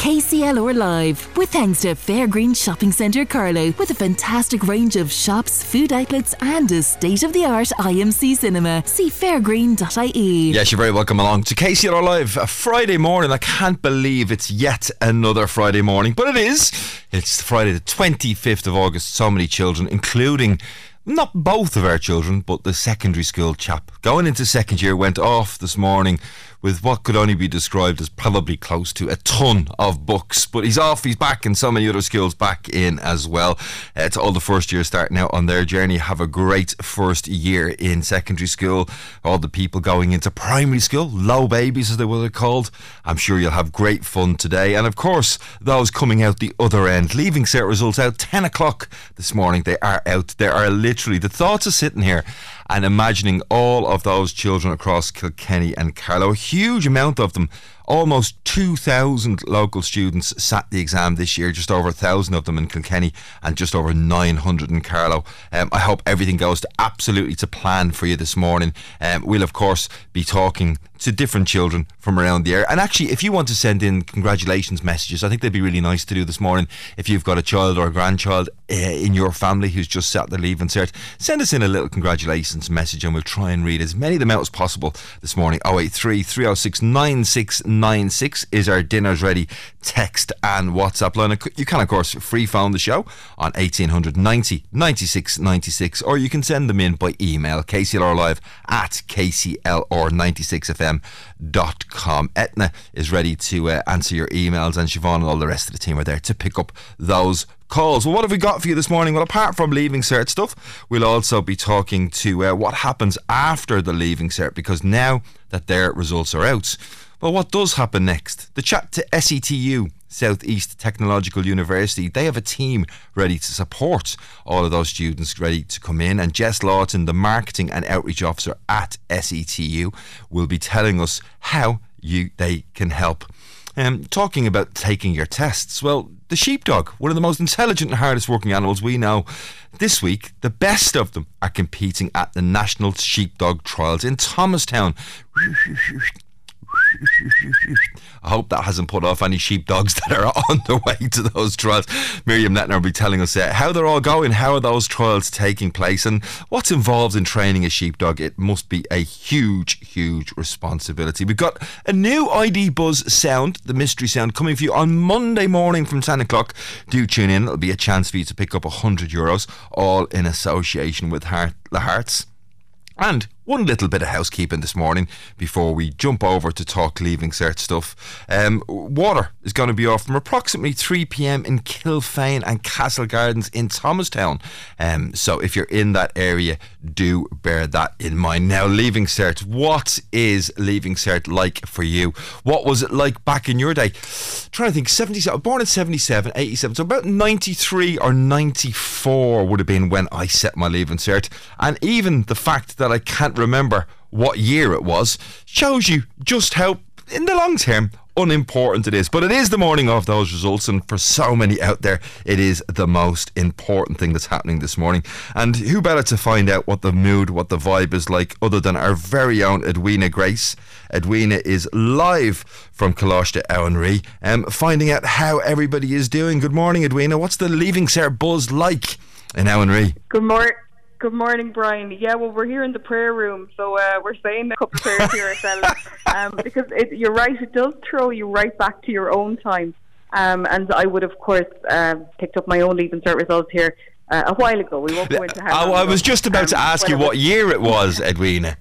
KCLR Live, with thanks to Fairgreen Shopping Centre Carlow, with a fantastic range of shops, food outlets, and a state of the art IMC cinema. See fairgreen.ie. Yes, you're very welcome along to KCLR Live. A Friday morning. I can't believe it's yet another Friday morning, but it is. It's Friday, the 25th of August. So many children, including not both of our children, but the secondary school chap going into second year went off this morning with what could only be described as probably close to a ton of books. But he's off, he's back, and so many other skills back in as well. Uh, all the first years starting out on their journey, have a great first year in secondary school. All the people going into primary school, low babies as they were called. I'm sure you'll have great fun today. And of course, those coming out the other end, leaving cert results out 10 o'clock this morning. They are out. They are literally the thoughts of sitting here and imagining all of those children across Kilkenny and Carlow, a huge amount of them almost 2,000 local students sat the exam this year, just over 1,000 of them in Kilkenny and just over 900 in Carlow. Um, I hope everything goes to absolutely to plan for you this morning. Um, we'll, of course, be talking to different children from around the area. And actually, if you want to send in congratulations messages, I think they'd be really nice to do this morning. If you've got a child or a grandchild uh, in your family who's just sat their leaving cert, send us in a little congratulations message and we'll try and read as many of them out as possible this morning. 083 306 9696 is our Dinners Ready text and WhatsApp line. You can, of course, free phone the show on 1890 96 96 or you can send them in by email kclrlive at kclr96fm.com. Etna is ready to uh, answer your emails and Siobhan and all the rest of the team are there to pick up those calls. Well, what have we got for you this morning? Well, apart from leaving cert stuff, we'll also be talking to uh, what happens after the leaving cert because now that their results are out, well, what does happen next? The chat to SETU. Southeast Technological University. They have a team ready to support all of those students ready to come in. And Jess Lawton, the marketing and outreach officer at SETU, will be telling us how you they can help. Um, talking about taking your tests, well, the sheepdog, one of the most intelligent and hardest working animals we know. This week, the best of them are competing at the National Sheepdog Trials in Thomastown. I hope that hasn't put off any sheepdogs that are on the way to those trials. Miriam Netner will be telling us uh, how they're all going, how are those trials taking place, and what's involved in training a sheepdog. It must be a huge, huge responsibility. We've got a new ID Buzz sound, the mystery sound, coming for you on Monday morning from 10 o'clock. Do tune in. It'll be a chance for you to pick up 100 euros, all in association with Heart the Hearts. And one little bit of housekeeping this morning before we jump over to talk leaving cert stuff. Um, water is going to be off from approximately 3 pm in Kilfane and Castle Gardens in Thomastown. Um, so if you're in that area, do bear that in mind. Now, leaving cert, what is leaving cert like for you? What was it like back in your day? I'm trying to think, 77, born in 77, 87, so about 93 or 94 would have been when I set my leaving cert. And even the fact that I can't remember what year it was shows you just how, in the long term, unimportant it is. But it is the morning of those results, and for so many out there, it is the most important thing that's happening this morning. And who better to find out what the mood, what the vibe is like, other than our very own Edwina Grace? Edwina is live from Kalash Coláiste Abhainn Rí, um, finding out how everybody is doing. Good morning, Edwina. What's the leaving cert buzz like in Abhainn Rí? Good morning. Good morning, Brian. Yeah, well, we're here in the prayer room, so uh, we're saying a couple of prayers here ourselves. Um, because it, you're right, it does throw you right back to your own time. Um, and I would, of course, uh, picked up my own leaving cert results here uh, a while ago. We won't go into how. Oh, I was just about um, to ask you what year it was, Edwina.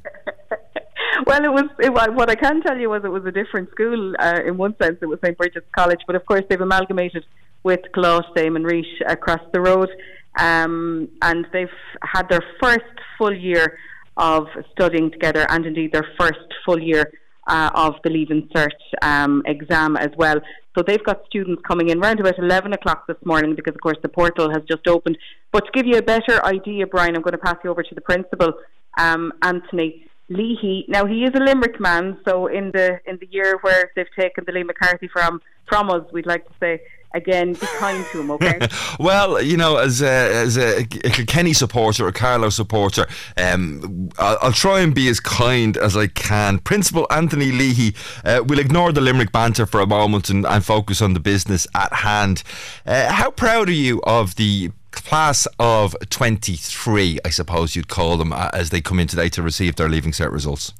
well, it was, it What I can tell you was it was a different school. Uh, in one sense, it was St Brigid's College, but of course they've amalgamated with Coláiste Éamann Rís across the road. Um, and they've had their first full year of studying together and indeed their first full year uh, of the Leaving Cert um, exam as well. So they've got students coming in around about 11 o'clock this morning because, of course, the portal has just opened. But to give you a better idea, Brian, I'm going to pass you over to the principal, um, Anthony Leahy. Now, he is a Limerick man, so in the in the year where they've taken the Liam MacCarthy from from us, we'd like to say again, be kind to him, okay? well, you know, as a, as a, Kenny supporter, a Carlow supporter, um, I'll, I'll, try and be as kind as I can. Principal Anthony Leahy uh, will ignore the Limerick banter for a moment and, and focus on the business at hand. Uh, how proud are you of the class of 23, I suppose you'd call them, uh, as they come in today to receive their Leaving Cert results?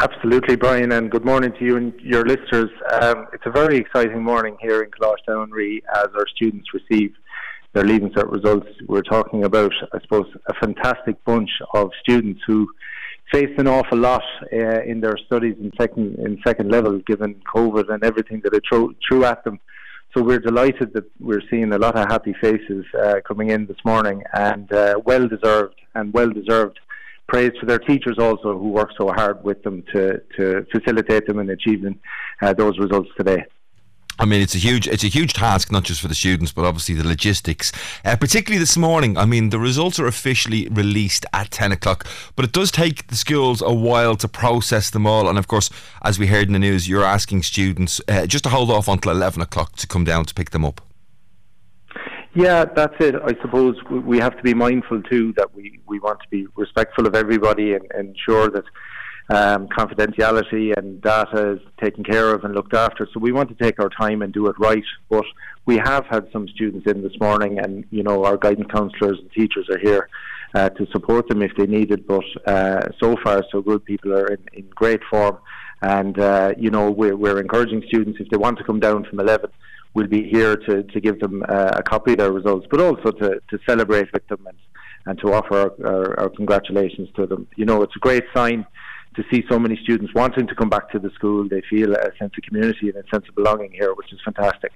Absolutely, Brian, and good morning to you and your listeners. Um, it's a very exciting morning here in Coláiste as our students receive their Leaving Cert results. We're talking about, I suppose, a fantastic bunch of students who faced an awful lot uh, in their studies in second in second level, given COVID and everything that it threw, threw at them. So we're delighted that we're seeing a lot of happy faces uh, coming in this morning, and uh, well deserved and well deserved praise to their teachers also who work so hard with them to, to facilitate them in achieving uh, those results today. I mean, it's a huge, it's a huge task, not just for the students, but obviously the logistics. Uh, particularly this morning. I mean, the results are officially released at ten o'clock, but it does take the schools a while to process them all. And of course, as we heard in the news, you're asking students uh, just to hold off until eleven o'clock to come down to pick them up. Yeah, that's it. I suppose we have to be mindful too that we, we want to be respectful of everybody and, and ensure that um, confidentiality and data is taken care of and looked after. So we want to take our time and do it right. But we have had some students in this morning, and you know our guidance counsellors and teachers are here uh, to support them if they need it. But uh, so far, so good. People are in, in great form, and uh, you know we're, we're encouraging students if they want to come down from eleven we'll be here to, to give them uh, a copy of their results, but also to, to celebrate with them and, and to offer our, our, our congratulations to them. You know, it's a great sign to see so many students wanting to come back to the school. They feel a sense of community and a sense of belonging here, which is fantastic.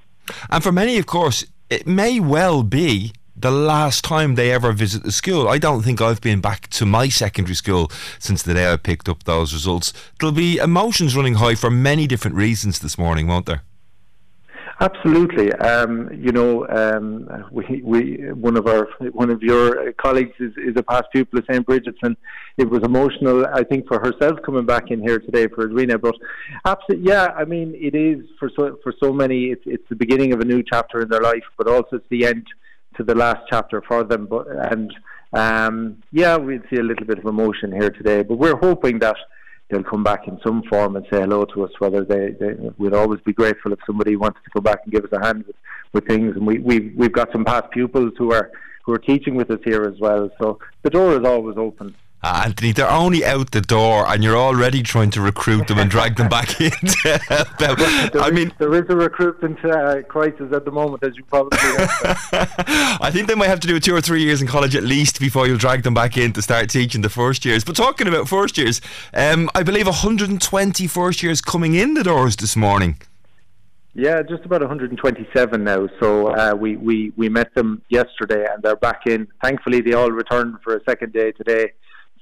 And for many, of course, it may well be the last time they ever visit the school. I don't think I've been back to my secondary school since the day I picked up those results. There'll be emotions running high for many different reasons this morning, won't there? Absolutely. Um, you know, um, we, we, one of our, one of your colleagues is, is a past pupil of St. Brigid's, and it was emotional, I think, for herself coming back in here today for Edwina. But absolutely, yeah, I mean, it is for so, for so many, it's, it's the beginning of a new chapter in their life, but also it's the end to the last chapter for them. But, and, um, yeah, we'd see a little bit of emotion here today, but we're hoping that, they'll come back in some form and say hello to us. Whether they, they we'd always be grateful if somebody wanted to come back and give us a hand with, with things. And we we've we've got some past pupils who are who are teaching with us here as well. So the door is always open. Uh, Anthony, they're only out the door, and you're already trying to recruit them and drag them back in. I mean, there is a recruitment uh, crisis at the moment, as you probably know. I think they might have to do two or three years in college at least before you'll drag them back in to start teaching the first years. But talking about first years, um, I believe 120 first years coming in the doors this morning. Yeah, just about 127 now. So uh, we, we, we met them yesterday and they're back in. Thankfully, they all returned for a second day today.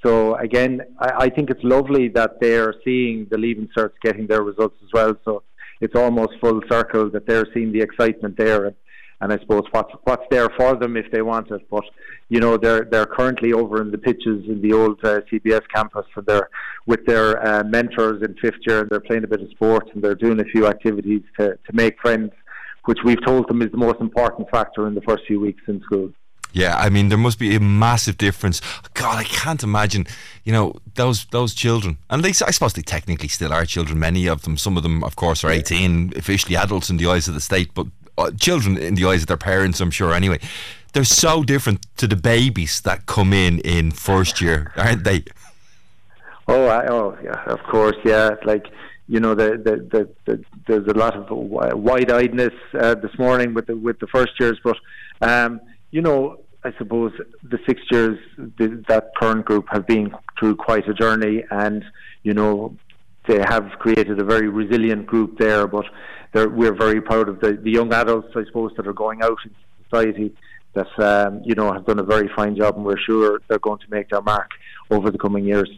So again, I, I think it's lovely that they're seeing the leaving certs getting their results as well. So it's almost full circle that they're seeing the excitement there, and, and I suppose what's what's there for them if they want it. But you know, they're they're currently over in the pitches in the old uh, CBS campus, and they're with their uh, mentors in fifth year, and they're playing a bit of sport, and they're doing a few activities to to make friends, which we've told them is the most important factor in the first few weeks in school. Yeah, I mean there must be a massive difference. God, I can't imagine. You know those those children, and they I suppose they technically still are children. Many of them, some of them, of course, are eighteen, officially adults in the eyes of the state, but uh, children in the eyes of their parents. I'm sure. Anyway, they're so different to the babies that come in in first year, aren't they? Oh, I, oh, yeah, of course, yeah. Like you know, the, the, the, the there's a lot of wide-eyedness uh, this morning with the with the first years, but um, you know, I suppose the six years that current group have been through quite a journey, and you know they have created a very resilient group there. But we're very proud of the, the young adults, I suppose, that are going out in society that um, you know have done a very fine job, and we're sure they're going to make their mark over the coming years.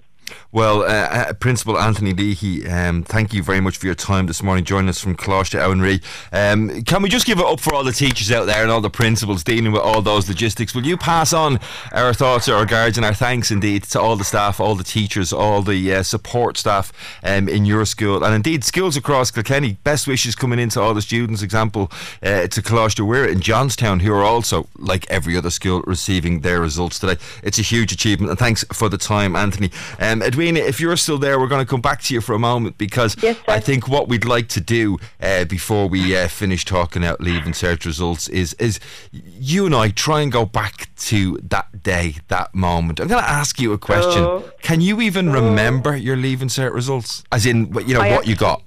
Well, uh, uh, Principal Anthony Leahy, um, thank you very much for your time this morning, joining us from Coláiste Abhainn Rí. Um, can we just give it up for all the teachers out there and all the principals dealing with all those logistics? Will you pass on our thoughts, our regards, and our thanks indeed to all the staff, all the teachers, all the uh, support staff um, in your school, and indeed schools across Kilkenny? Best wishes coming into all the students. Example uh, to Coláiste Mhuire in Johnstown, who are also, like every other school, receiving their results today. It's a huge achievement, and thanks for the time, Anthony. Um, Edwina, if you're still there, we're going to come back to you for a moment because Yes. I think what we'd like to do uh, before we uh, finish talking out leaving cert results is is you and I try and go back to that day, that moment. I'm going to ask you a question. Oh. Can you even remember your leaving cert results? As in, you know, I what you got?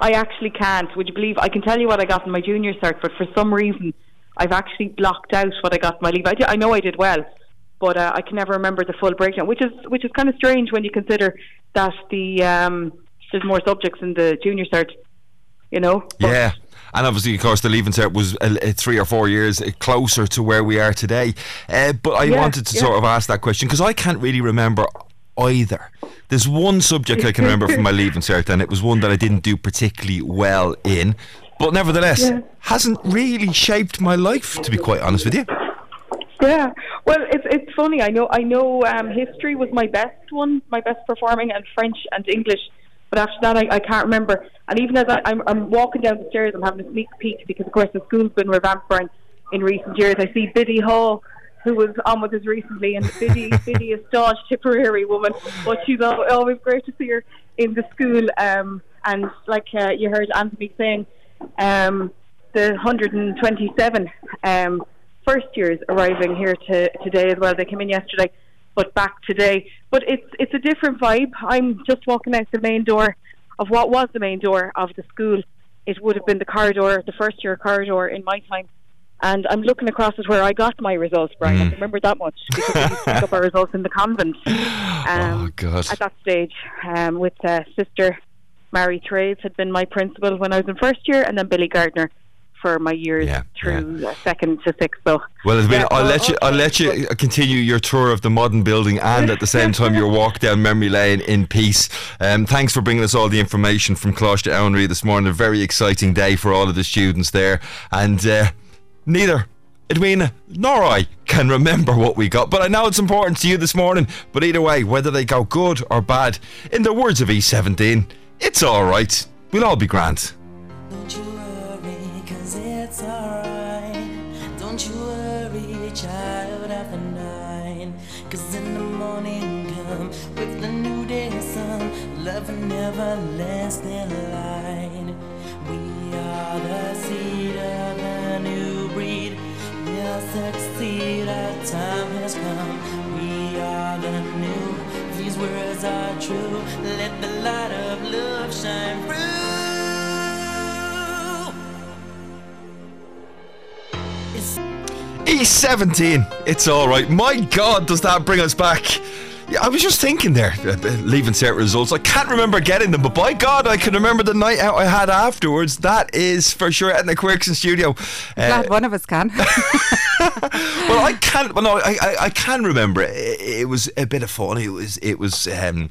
I actually can't. Would you believe? I can tell you what I got in my junior cert, but for some reason, I've actually blocked out what I got in my leave. I, did, I know I did well, but uh, I can never remember the full breakdown, which is which is kind of strange when you consider that the um, there's more subjects in the junior cert. You know. But Yeah. And obviously, of course, the leaving cert was uh, three or four years closer to where we are today. Uh, but I Yeah, wanted to yeah. sort of ask that question because I can't really remember either. There's one subject I can remember from my leaving cert, and it was one that I didn't do particularly well in. But nevertheless, Yeah. hasn't really shaped my life, to be quite honest with you. Yeah, well, it's it's funny. I know I know um, history was my best one, my best performing, and French and English. But after that, I, I can't remember. And even as I, I'm, I'm walking down the stairs, I'm having a sneak peek because, of course, the school's been revamped in, in recent years. I see Biddy Hall, who was on with us recently, and Biddy Biddy is staunch Tipperary woman, but she's always great to see her in the school. Um, and like uh, you heard Anthony saying, um, the 127 um, first years arriving here to, today as well. They came in yesterday, but back today. But it's it's a different vibe. I'm just walking out the main door of what was the main door of the school. It would have been the corridor, the first year corridor in my time. And I'm looking across at where I got my results, Brian. I can remember that much because we used to pick up our results in the convent. Um, oh, God. at that stage um, with uh, sister Mary Trades had been my principal when I was in first year, and then Billy Gardner for my years Yeah, through uh, second to sixth. So Well, it's been, Yeah, I'll let you. I'll let you continue your tour of the modern building, and at the same time, your walk down memory lane in peace. Um, thanks for bringing us all the information from Coláiste Abhainn Rí this morning. A very exciting day for all of the students there, and uh, neither Edwina nor I can remember what we got, but I know it's important to you this morning. But either way, whether they go good or bad, in the words of E17, it's all right. We'll all be grand. It's alright. Don't you worry, child after nine. Cause in the morning come with the new day sun, love never and everlasting light. We are the seed of a new breed. We'll succeed, our time has come. We are the new, these words are true. Let the light of love shine through. E17, it's all right. My God, does that bring us back? Yeah, I was just thinking there, uh, uh, leaving cert results. I can't remember getting them, but by God, I can remember the night out I had afterwards. That is for sure. Etna Quirks in studio. Uh, Glad one of us can. well, I can't. Well, no, I, I, I can remember. It, it was a bit of fun. It was. It was. Um,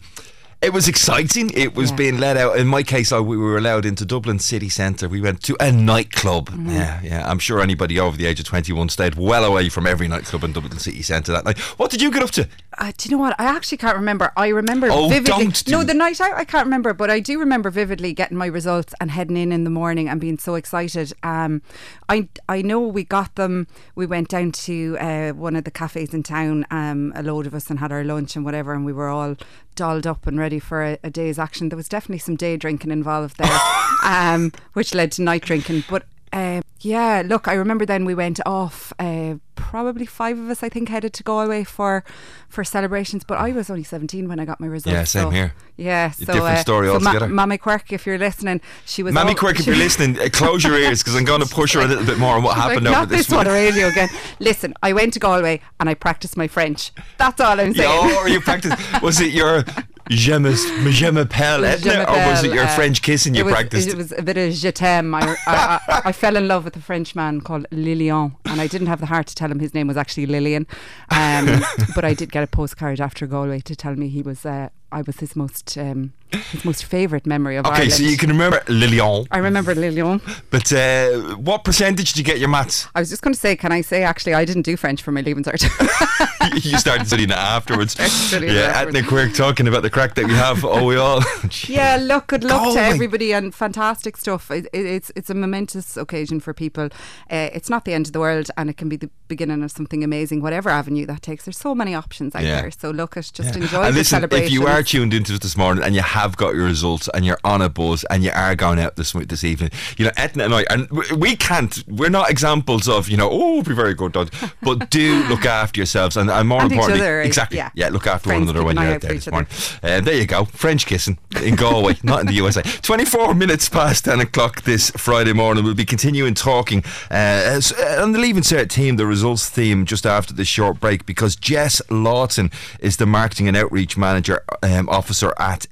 it was exciting. It was Yeah. being let out. In my case, I, we were allowed into Dublin city centre. We went to a nightclub. Mm-hmm. Yeah, yeah. I'm sure anybody over the age of 21 stayed well away from every nightclub in Dublin city centre that night. What did you get up to? Uh, do you know what? I actually can't remember. I remember Oh, vividly. don't do- No, the night out, I can't remember, but I do remember vividly getting my results and heading in in the morning and being so excited. Um, I I know we got them. We went down to uh, one of the cafes in town, um, a load of us, and had our lunch and whatever, and we were all dolled up and ready for a, a day's action. There was definitely some day drinking involved there, um, which led to night drinking, but. Uh, yeah, look, I remember then we went off. Uh, probably five of us, I think, headed to Galway for for celebrations. But I was only seventeen when I got my results. Yeah, same so- here. Yeah, so different uh, story so altogether. Mammy Quirk, if you're listening, she was. Mammy all- Quirk, if you're listening, uh, close your ears because I'm going to push her a little bit more on what like, happened Not over this this on week. the radio again. Listen, I went to Galway and I practiced my French. That's all I'm saying. Yeah, or you practice? Was it your Je me, je m'appelle Je Etna, or was it your uh, French kissing you was, practiced? It was a bit of je t'aime. I, I, I, I fell in love with a French man called Lilian, and I didn't have the heart to tell him his name was actually Lillian. Um, but I did get a postcard after Galway to tell me he was. Uh, I was his most um, his most favourite memory of okay, Ireland. so you can remember Lilian, I remember Lilian. but uh, what percentage did you get your maths? I was just going to say, can I say actually I didn't do French for my leaving cert. you started studying it afterwards. studying yeah, afterwards. Etna Quirk talking about the crack that we have. Oh, we all. Yeah, look, good luck to everybody and fantastic stuff. It, it, it's it's a momentous occasion for people. Uh, it's not the end of the world, and it can be the beginning of something amazing, whatever avenue that takes. There's so many options out Yeah. there. So look, at just enjoy and the listen, celebration. if you are tuned into it this morning and you have got your results and you're on a buzz and you are going out this this evening, you know, Etna and I, and we can't, we're not examples of, you know, oh, be very good, Dad, but do look after yourselves and, and more And importantly, other, exactly, yeah. yeah, look after Friends, one another when you're out there this morning. Uh, there you go, French kissing in Galway, not in the USA. 24 minutes past 10 o'clock this Friday morning. We'll be continuing talking uh, uh, on the Leave Cert team, the results theme, just after this short break, because Jess Lawton is the marketing and outreach manager um, officer at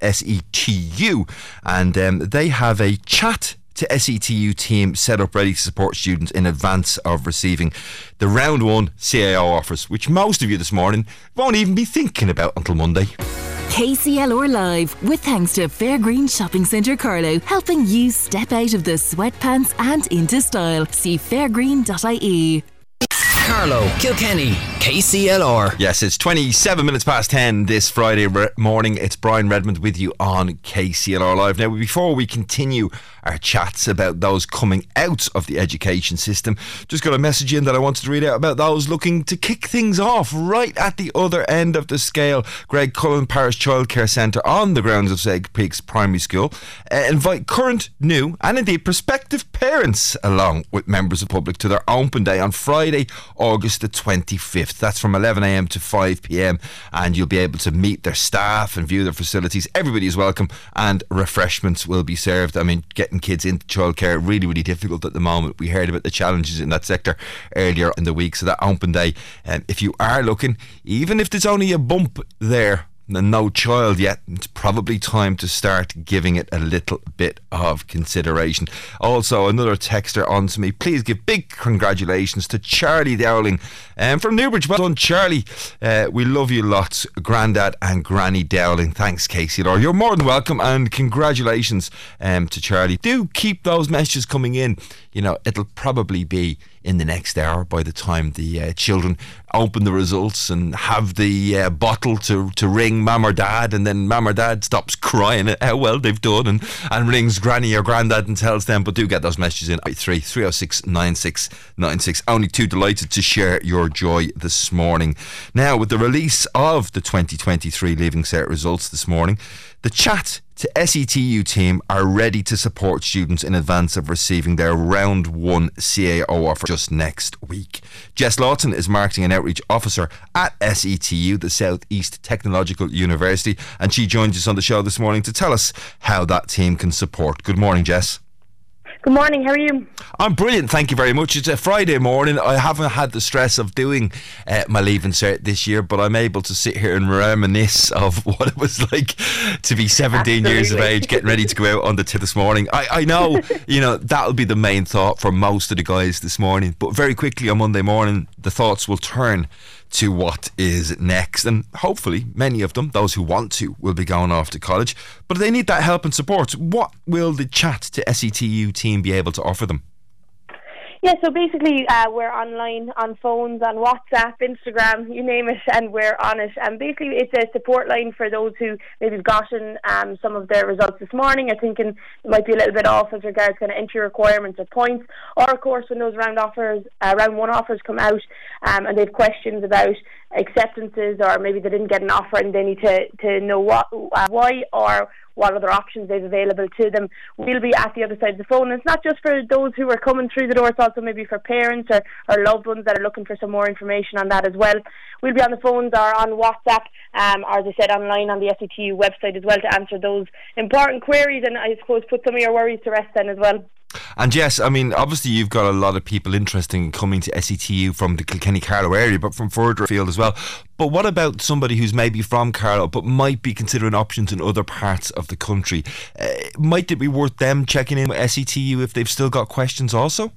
SETU, and um, they have a chat to SETU team set up ready to support students in advance of receiving the round one CAO offers, which most of you this morning won't even be thinking about until Monday. KCLR Live, with thanks to Fairgreen Shopping Centre Carlow, helping you step out of the sweatpants and into style. See fairgreen.ie. Carlow, Kilkenny, KCLR. Yes, it's 27 minutes past 10 this Friday re- morning. It's Brian Redmond with you on KCLR Live. Now, before we continue our chats about those coming out of the education system, just got a message in that I wanted to read out about those looking to kick things off right at the other end of the scale. Graiguecullen Parish Childcare Centre on the grounds of Seg Peaks Primary School uh, invite current, new, and indeed prospective parents along with members of public to their open day on Friday, August the 25th. That's from 11am to 5pm, and you'll be able to meet their staff and view their facilities. Everybody is welcome, and refreshments will be served. I mean, getting kids into childcare really, really difficult at the moment. We heard about the challenges in that sector earlier in the week. So that open day, um, if you are looking, even if there's only a bump there no child yet, it's probably time to start giving it a little bit of consideration. Also, another texter on to me. Please give big congratulations to Charlie Dowling um, from Newbridge. Well done, Charlie. Uh, we love you lots, Grandad and Granny Dowling. Thanks, Casey. Lord. You're more than welcome, and congratulations um, to Charlie. Do keep those messages coming in. You know, it'll probably be in the next hour by the time the uh, children open the results and have the uh, bottle to, to ring mum or dad and then mum or dad stops crying at how well they've done and, and rings granny or granddad and tells them but do get those messages in. 83 306 9696 only too delighted to share your joy this morning. Now with the release of the 2023 Leaving Cert results this morning the chat to SETU team are ready to support students in advance of receiving their round one CAO offer just next week. Jess Lawton is marketing and outreach officer at SETU, the Southeast Technological University, and she joins us on the show this morning to tell us how that team can support. Good morning, Jess. Good morning. How are you? I'm brilliant, thank you very much. It's a Friday morning. I haven't had the stress of doing uh, my leaving cert this year, but I'm able to sit here and reminisce of what it was like to be 17 years of age, getting ready to go out on the tip this morning. I, I know, you know, that'll be the main thought for most of the guys this morning, but very quickly on Monday morning, the thoughts will turn to what is next. And hopefully, many of them, those who want to, will be going off to college. But they need that help and support. What will the chat to SETU team be able to offer them? Yeah, so basically, uh, we're online on phones, on WhatsApp, Instagram, you name it, and we're on it. And basically, it's a support line for those who maybe have gotten um, some of their results this morning. are thinking it might be a little bit off as regards kind of entry requirements or points, or of course when those round offers, uh, round one offers come out, um, and they have questions about acceptances, or maybe they didn't get an offer and they need to to know what, uh, why, or what other options they've available to them. We'll be at the other side of the phone. And it's not just for those who are coming through the door, it's also maybe for parents or, or loved ones that are looking for some more information on that as well. We'll be on the phones or on WhatsApp, um, or as I said, online on the SETU website as well to answer those important queries and I suppose put some of your worries to rest then as well. And yes, I mean, obviously you've got a lot of people interested in coming to SETU from the Kilkenny Carlow area, but from further afield as well. But what about somebody who's maybe from Carlow but might be considering options in other parts of the country? Uh, might it be worth them checking in with SETU if they've still got questions also?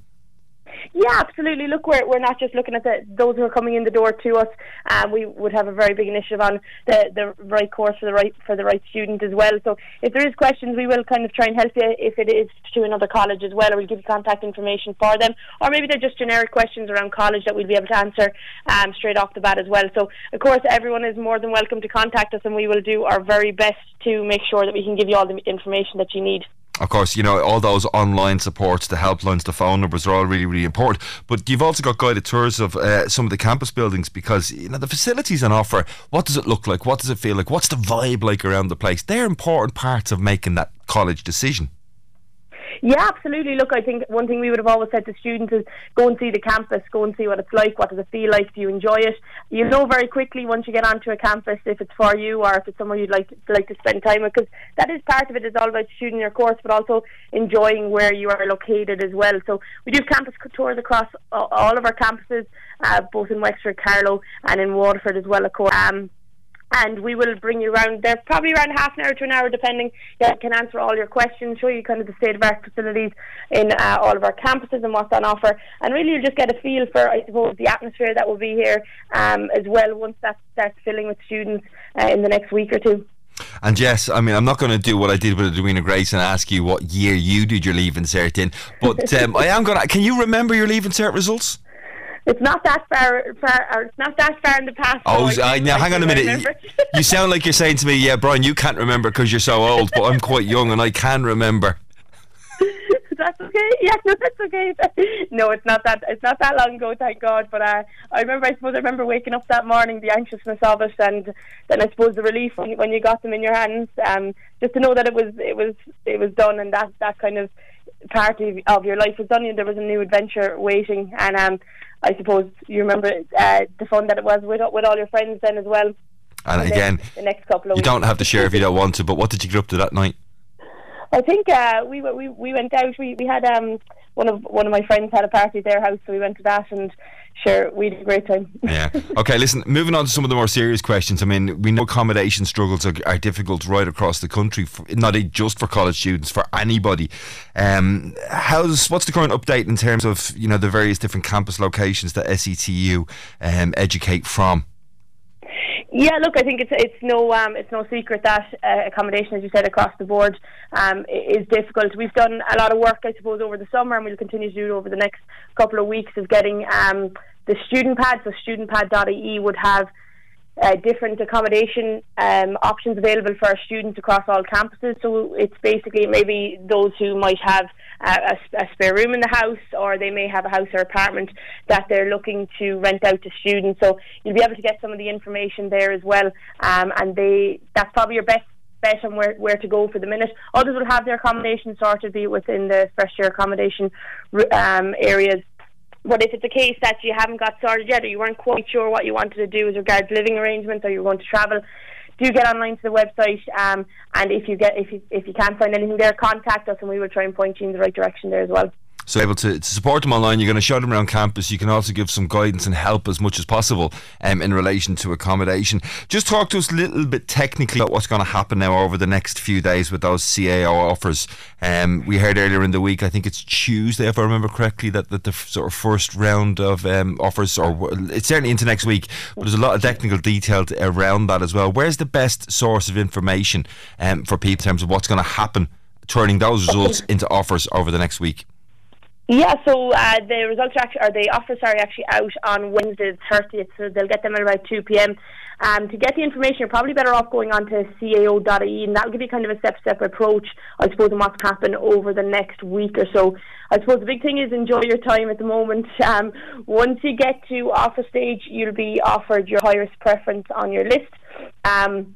Yeah, absolutely. Look, we're, we're not just looking at the, those who are coming in the door to us. Um, we would have a very big initiative on the, the right course for the right for the right student as well. So if there is questions, we will kind of try and help you if it is to another college as well, or we'll give you contact information for them, or maybe they're just generic questions around college that we'll be able to answer um, straight off the bat as well. So of course, everyone is more than welcome to contact us, and we will do our very best to make sure that we can give you all the information that you need of course, you know, all those online supports, the helplines, the phone numbers are all really, really important. But you've also got guided tours of uh, some of the campus buildings because, you know, the facilities on offer, what does it look like? What does it feel like? What's the vibe like around the place? They're important parts of making that college decision. Yeah, absolutely. Look, I think one thing we would have always said to students is go and see the campus, go and see what it's like, what does it feel like, do you enjoy it? You know very quickly once you get onto a campus if it's for you or if it's somewhere you'd like to, like to spend time with, because that is part of it. It's all about choosing your course, but also enjoying where you are located as well. So we do campus tours across all of our campuses, uh, both in Wexford, Carlow, and in Waterford as well, of course. Um, and we will bring you around there probably around half an hour to an hour depending yeah can answer all your questions show you kind of the state of our facilities in uh, all of our campuses and what's on offer and really you'll just get a feel for I suppose the atmosphere that will be here um, as well once that starts filling with students uh, in the next week or two and yes, I mean, I'm not going to do what I did with Edwina Grace and ask you what year you did your Leaving Cert in, but um, I am going to. Can you remember your Leaving Cert results? It's not that far, far it's not that far in the past. Oh, so uh, now hang on a minute. you sound like you're saying to me, "Yeah, Brian, you can't remember because you're so old," but I'm quite young and I can remember. that's okay. Yeah, no, that's okay. no, it's not that. It's not that long ago, thank God. But uh, I remember. I suppose I remember waking up that morning, the anxiousness of it, and then I suppose the relief when, when you got them in your hands. Um, just to know that it was, it was, it was done, and that that kind of part of, of your life was done. And there was a new adventure waiting, and um, I suppose you remember uh, the fun that it was with with all your friends then as well. And, and again, the next couple of you weeks. don't have to share if you don't want to. But what did you get up to that night? I think uh, we we we went out. We we had um one of one of my friends had a party at their house, so we went to that and sure we had a great time. yeah. Okay. Listen. Moving on to some of the more serious questions. I mean, we know accommodation struggles are, are difficult right across the country, for, not just for college students, for anybody. Um, how's what's the current update in terms of you know the various different campus locations that SETU um, educate from? Yeah, look, I think it's it's no um, it's no secret that uh, accommodation, as you said, across the board um, is difficult. We've done a lot of work, I suppose, over the summer, and we'll continue to do it over the next couple of weeks. Is getting um, the student pad. So studentpad.ie would have uh, different accommodation um, options available for our students across all campuses. So it's basically maybe those who might have a, a, spare room in the house, or they may have a house or apartment that they're looking to rent out to students. So you'll be able to get some of the information there as well. Um, and they that's probably your best bet on where, where to go for the minute. Others will have their accommodation sorted, be within the first year accommodation um, areas but if it's a case that you haven't got sorted yet, or you weren't quite sure what you wanted to do as regards living arrangements, or you're going to travel, do get online to the website. Um, and if you get if you if you can't find anything there, contact us, and we will try and point you in the right direction there as well. So able to, to, support them online, you're going to show them around campus. You can also give some guidance and help as much as possible um, in relation to accommodation. Just talk to us a little bit technically about what's going to happen now over the next few days with those CAO offers. Um, we heard earlier in the week, I think it's Tuesday, if I remember correctly, that, that the sort of first round of um, offers, or it's certainly into next week, but there's a lot of technical detail around that as well. Where's the best source of information um, for people in terms of what's going to happen, turning those results into offers over the next week? Yeah, so uh, the results are actually, or the offers are actually out on Wednesday the 30th, so they'll get them at about 2 pm. Um, to get the information, you're probably better off going on to cao.ie, and that'll give you kind of a step step approach, I suppose, on what's happened over the next week or so. I suppose the big thing is enjoy your time at the moment. Um, once you get to offer stage, you'll be offered your highest preference on your list. Um,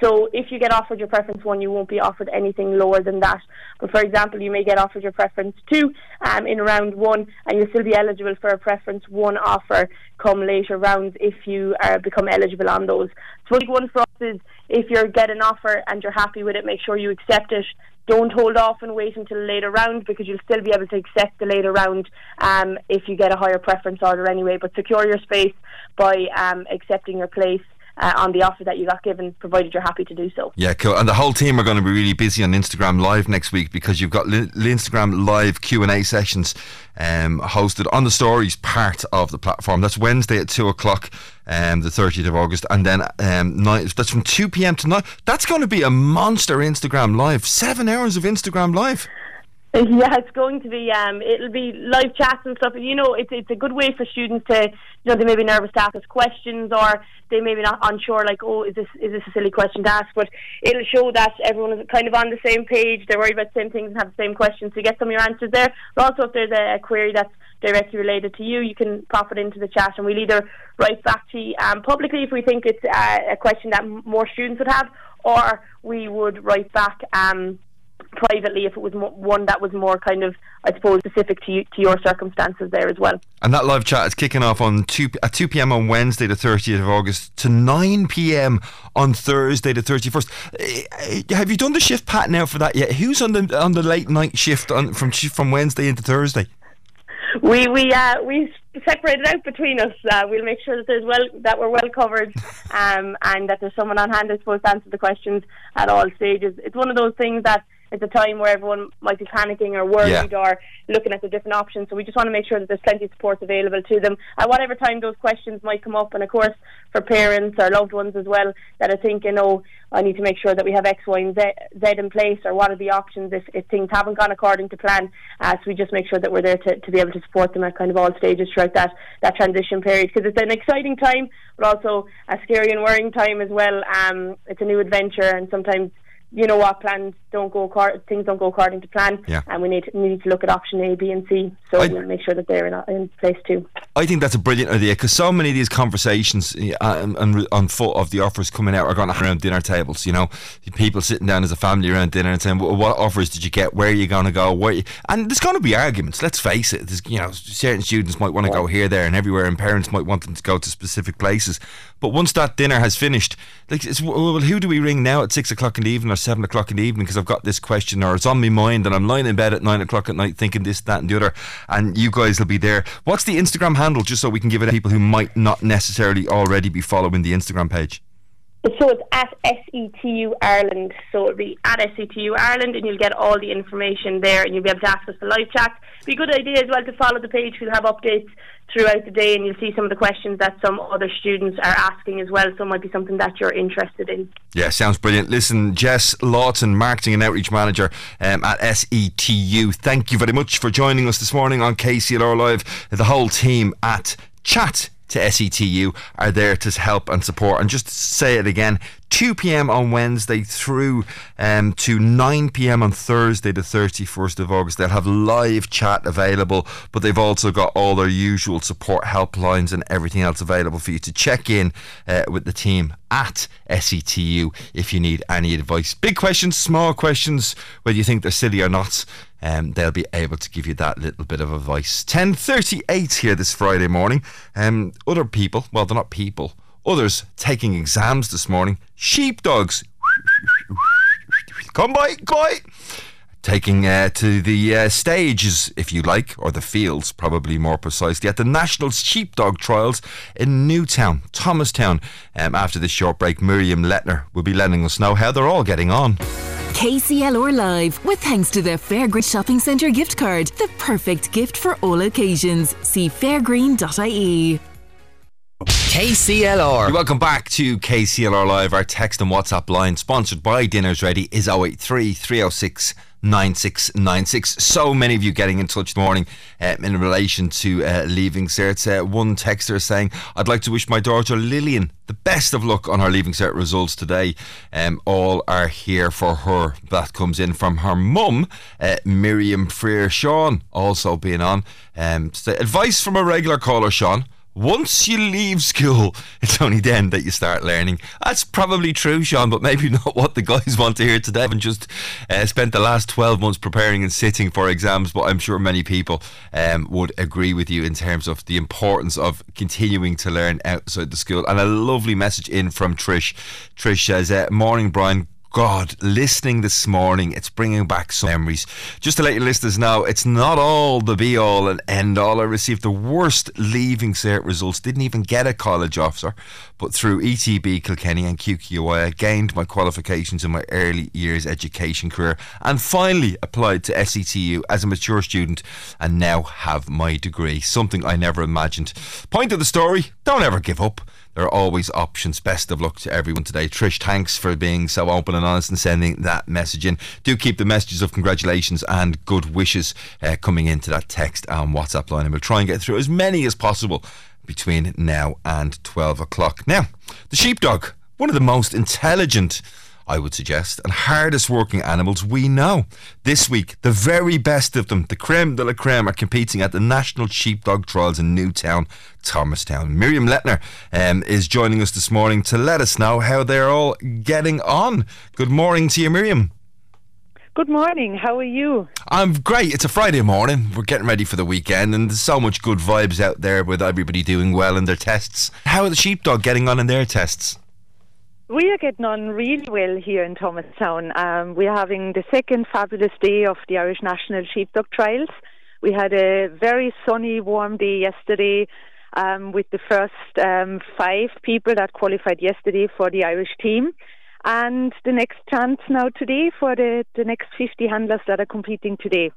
so if you get offered your preference one, you won't be offered anything lower than that. But for example, you may get offered your preference two um, in round one, and you'll still be eligible for a preference one offer come later rounds if you uh, become eligible on those. So big one for us is if you get an offer and you're happy with it, make sure you accept it don't hold off and wait until later round because you'll still be able to accept the later round um, if you get a higher preference order anyway. But secure your space by um, accepting your place uh, on the offer that you got given, provided you're happy to do so. Yeah, cool. And the whole team are going to be really busy on Instagram Live next week because you've got Instagram Live Q and A sessions um, hosted on the stories part of the platform. That's Wednesday at two o'clock, um, the thirtieth of August, and then um, that's from two p.m. to nine. That's going to be a monster Instagram Live. Seven hours of Instagram Live. Yeah, it's going to be. Um, it'll be live chats and stuff. You know, it's it's a good way for students to, you know, they may be nervous to ask us questions, or they may be not unsure, like, oh, is this is this a silly question to ask? But it'll show that everyone is kind of on the same page. They're worried about the same things and have the same questions. So you get some of your answers there. But also, if there's a, query that's directly related to you, you can pop it into the chat, and we'll either write back to you um, publicly if we think it's uh, a question that more students would have, or we would write back. Um, privately if it was mo- one that was more kind of I suppose specific to you, to your circumstances there as well. And that live chat is kicking off on two at two p.m. on Wednesday, the thirtieth of August, to nine p.m. on Thursday, the thirty-first. Uh, have you done the shift pattern now for that yet? Who's on the on the late night shift on, from from Wednesday into Thursday? We we uh, we separated out between us. Uh, we'll make sure that there's well that we're well covered, um, and that there's someone on hand, I suppose, to answer the questions at all stages. It's one of those things that it's a time where everyone might be panicking or worried Yeah. or looking at the different options. So we just want to make sure that there's plenty of support available to them at whatever time those questions might come up. And of course, for parents or loved ones as well that are thinking, oh, I need to make sure that we have X, Y, and Z, Z in place, or what are the options if, if things haven't gone according to plan. Uh, so we just make sure that we're there to, to be able to support them at kind of all stages throughout that, that transition period because it's an exciting time, but also a scary and worrying time as well. Um, it's a new adventure, and sometimes you know what plans don't go accord- things don't go according to plan, Yeah. and we need we need to look at option A, B, and C. So I- we'll make sure that they're in, in place too. I think that's a brilliant idea because so many of these conversations uh, and, and on foot of the offers coming out are going to around dinner tables. You know, people sitting down as a family around dinner and saying, "Well, "What offers did you get? Where are you going to go?" Where you-" and there's going to be arguments. Let's face it. There's, you know, certain students might want to go here, there, and everywhere, and parents might want them to go to specific places. But once that dinner has finished, like, it's, well, who do we ring now at six o'clock in the evening or seven o'clock in the evening? Because I've got this question, or it's on my mind, and I'm lying in bed at nine o'clock at night thinking this, that, and the other. And you guys will be there. What's the Instagram handle, just so we can give it to people who might not necessarily already be following the Instagram page? So it's at SETU Ireland. So it'll be at SETU Ireland, and you'll get all the information there, and you'll be able to access the live chat. It'd Be a good idea as well to follow the page. We'll have updates throughout the day, and you'll see some of the questions that some other students are asking as well. So it might be something that you're interested in. Yeah, sounds brilliant. Listen, Jess Lawton, Marketing and Outreach Manager um, at SETU, thank you very much for joining us this morning on KCLR Live. The whole team at Chat to SETU are there to help and support. And just say it again, 2 p.m. on Wednesday through um, to 9 p.m. on Thursday, the 31st of August. They'll have live chat available, but they've also got all their usual support helplines and everything else available for you to check in uh, with the team at SETU if you need any advice. Big questions, small questions, whether you think they're silly or not. Um, they'll be able to give you that little bit of advice. 10.38 here this Friday morning. Um, other people, well, they're not people, others taking exams this morning. Sheepdogs. Come by, by. Taking uh, to the uh, stages, if you like, or the fields, probably more precisely, at the National Sheepdog Trials in Newtown, Thomastown. Um, after this short break, Miriam Letner will be letting us know how they're all getting on. KCLR Live, with thanks to the Fairgreen Shopping Centre gift card, the perfect gift for all occasions. See fairgreen.ie. KCLR. Welcome back to KCLR Live. Our text and WhatsApp line, sponsored by Dinners Ready, is 083 306 9696. So many of you getting in touch this morning um, in relation to uh, leaving certs. Uh, one texter saying, I'd like to wish my daughter Lillian the best of luck on her leaving cert results today. Um, all are here for her. That comes in from her mum, uh, Miriam Freer Sean, also being on. Um, advice from a regular caller, Sean. Once you leave school, it's only then that you start learning. That's probably true, Sean, but maybe not what the guys want to hear today. I haven't just uh, spent the last 12 months preparing and sitting for exams, but I'm sure many people um, would agree with you in terms of the importance of continuing to learn outside the school. And a lovely message in from Trish. Trish says, uh, Morning, Brian God, listening this morning, it's bringing back some memories. Just to let your listeners know, it's not all the be all and end all. I received the worst leaving cert results, didn't even get a college officer, but through ETB, Kilkenny, and QQI, I gained my qualifications in my early years education career and finally applied to SETU as a mature student and now have my degree. Something I never imagined. Point of the story don't ever give up. There are always options. Best of luck to everyone today. Trish, thanks for being so open and honest and sending that message in. Do keep the messages of congratulations and good wishes uh, coming into that text and WhatsApp line, and we'll try and get through as many as possible between now and 12 o'clock. Now, the sheepdog, one of the most intelligent I would suggest, and hardest working animals we know. This week, the very best of them, the creme de la creme, are competing at the National Sheepdog Trials in Newtown, Thomastown. Miriam Letner um, is joining us this morning to let us know how they're all getting on. Good morning to you, Miriam. Good morning. How are you? I'm great. It's a Friday morning. We're getting ready for the weekend, and there's so much good vibes out there with everybody doing well in their tests. How are the sheepdog getting on in their tests? We are getting on really well here in Thomastown. Um, we are having the second fabulous day of the Irish National Sheepdog Trials. We had a very sunny, warm day yesterday um, with the first um, five people that qualified yesterday for the Irish team. And the next chance now today for the, the next 50 handlers that are competing today.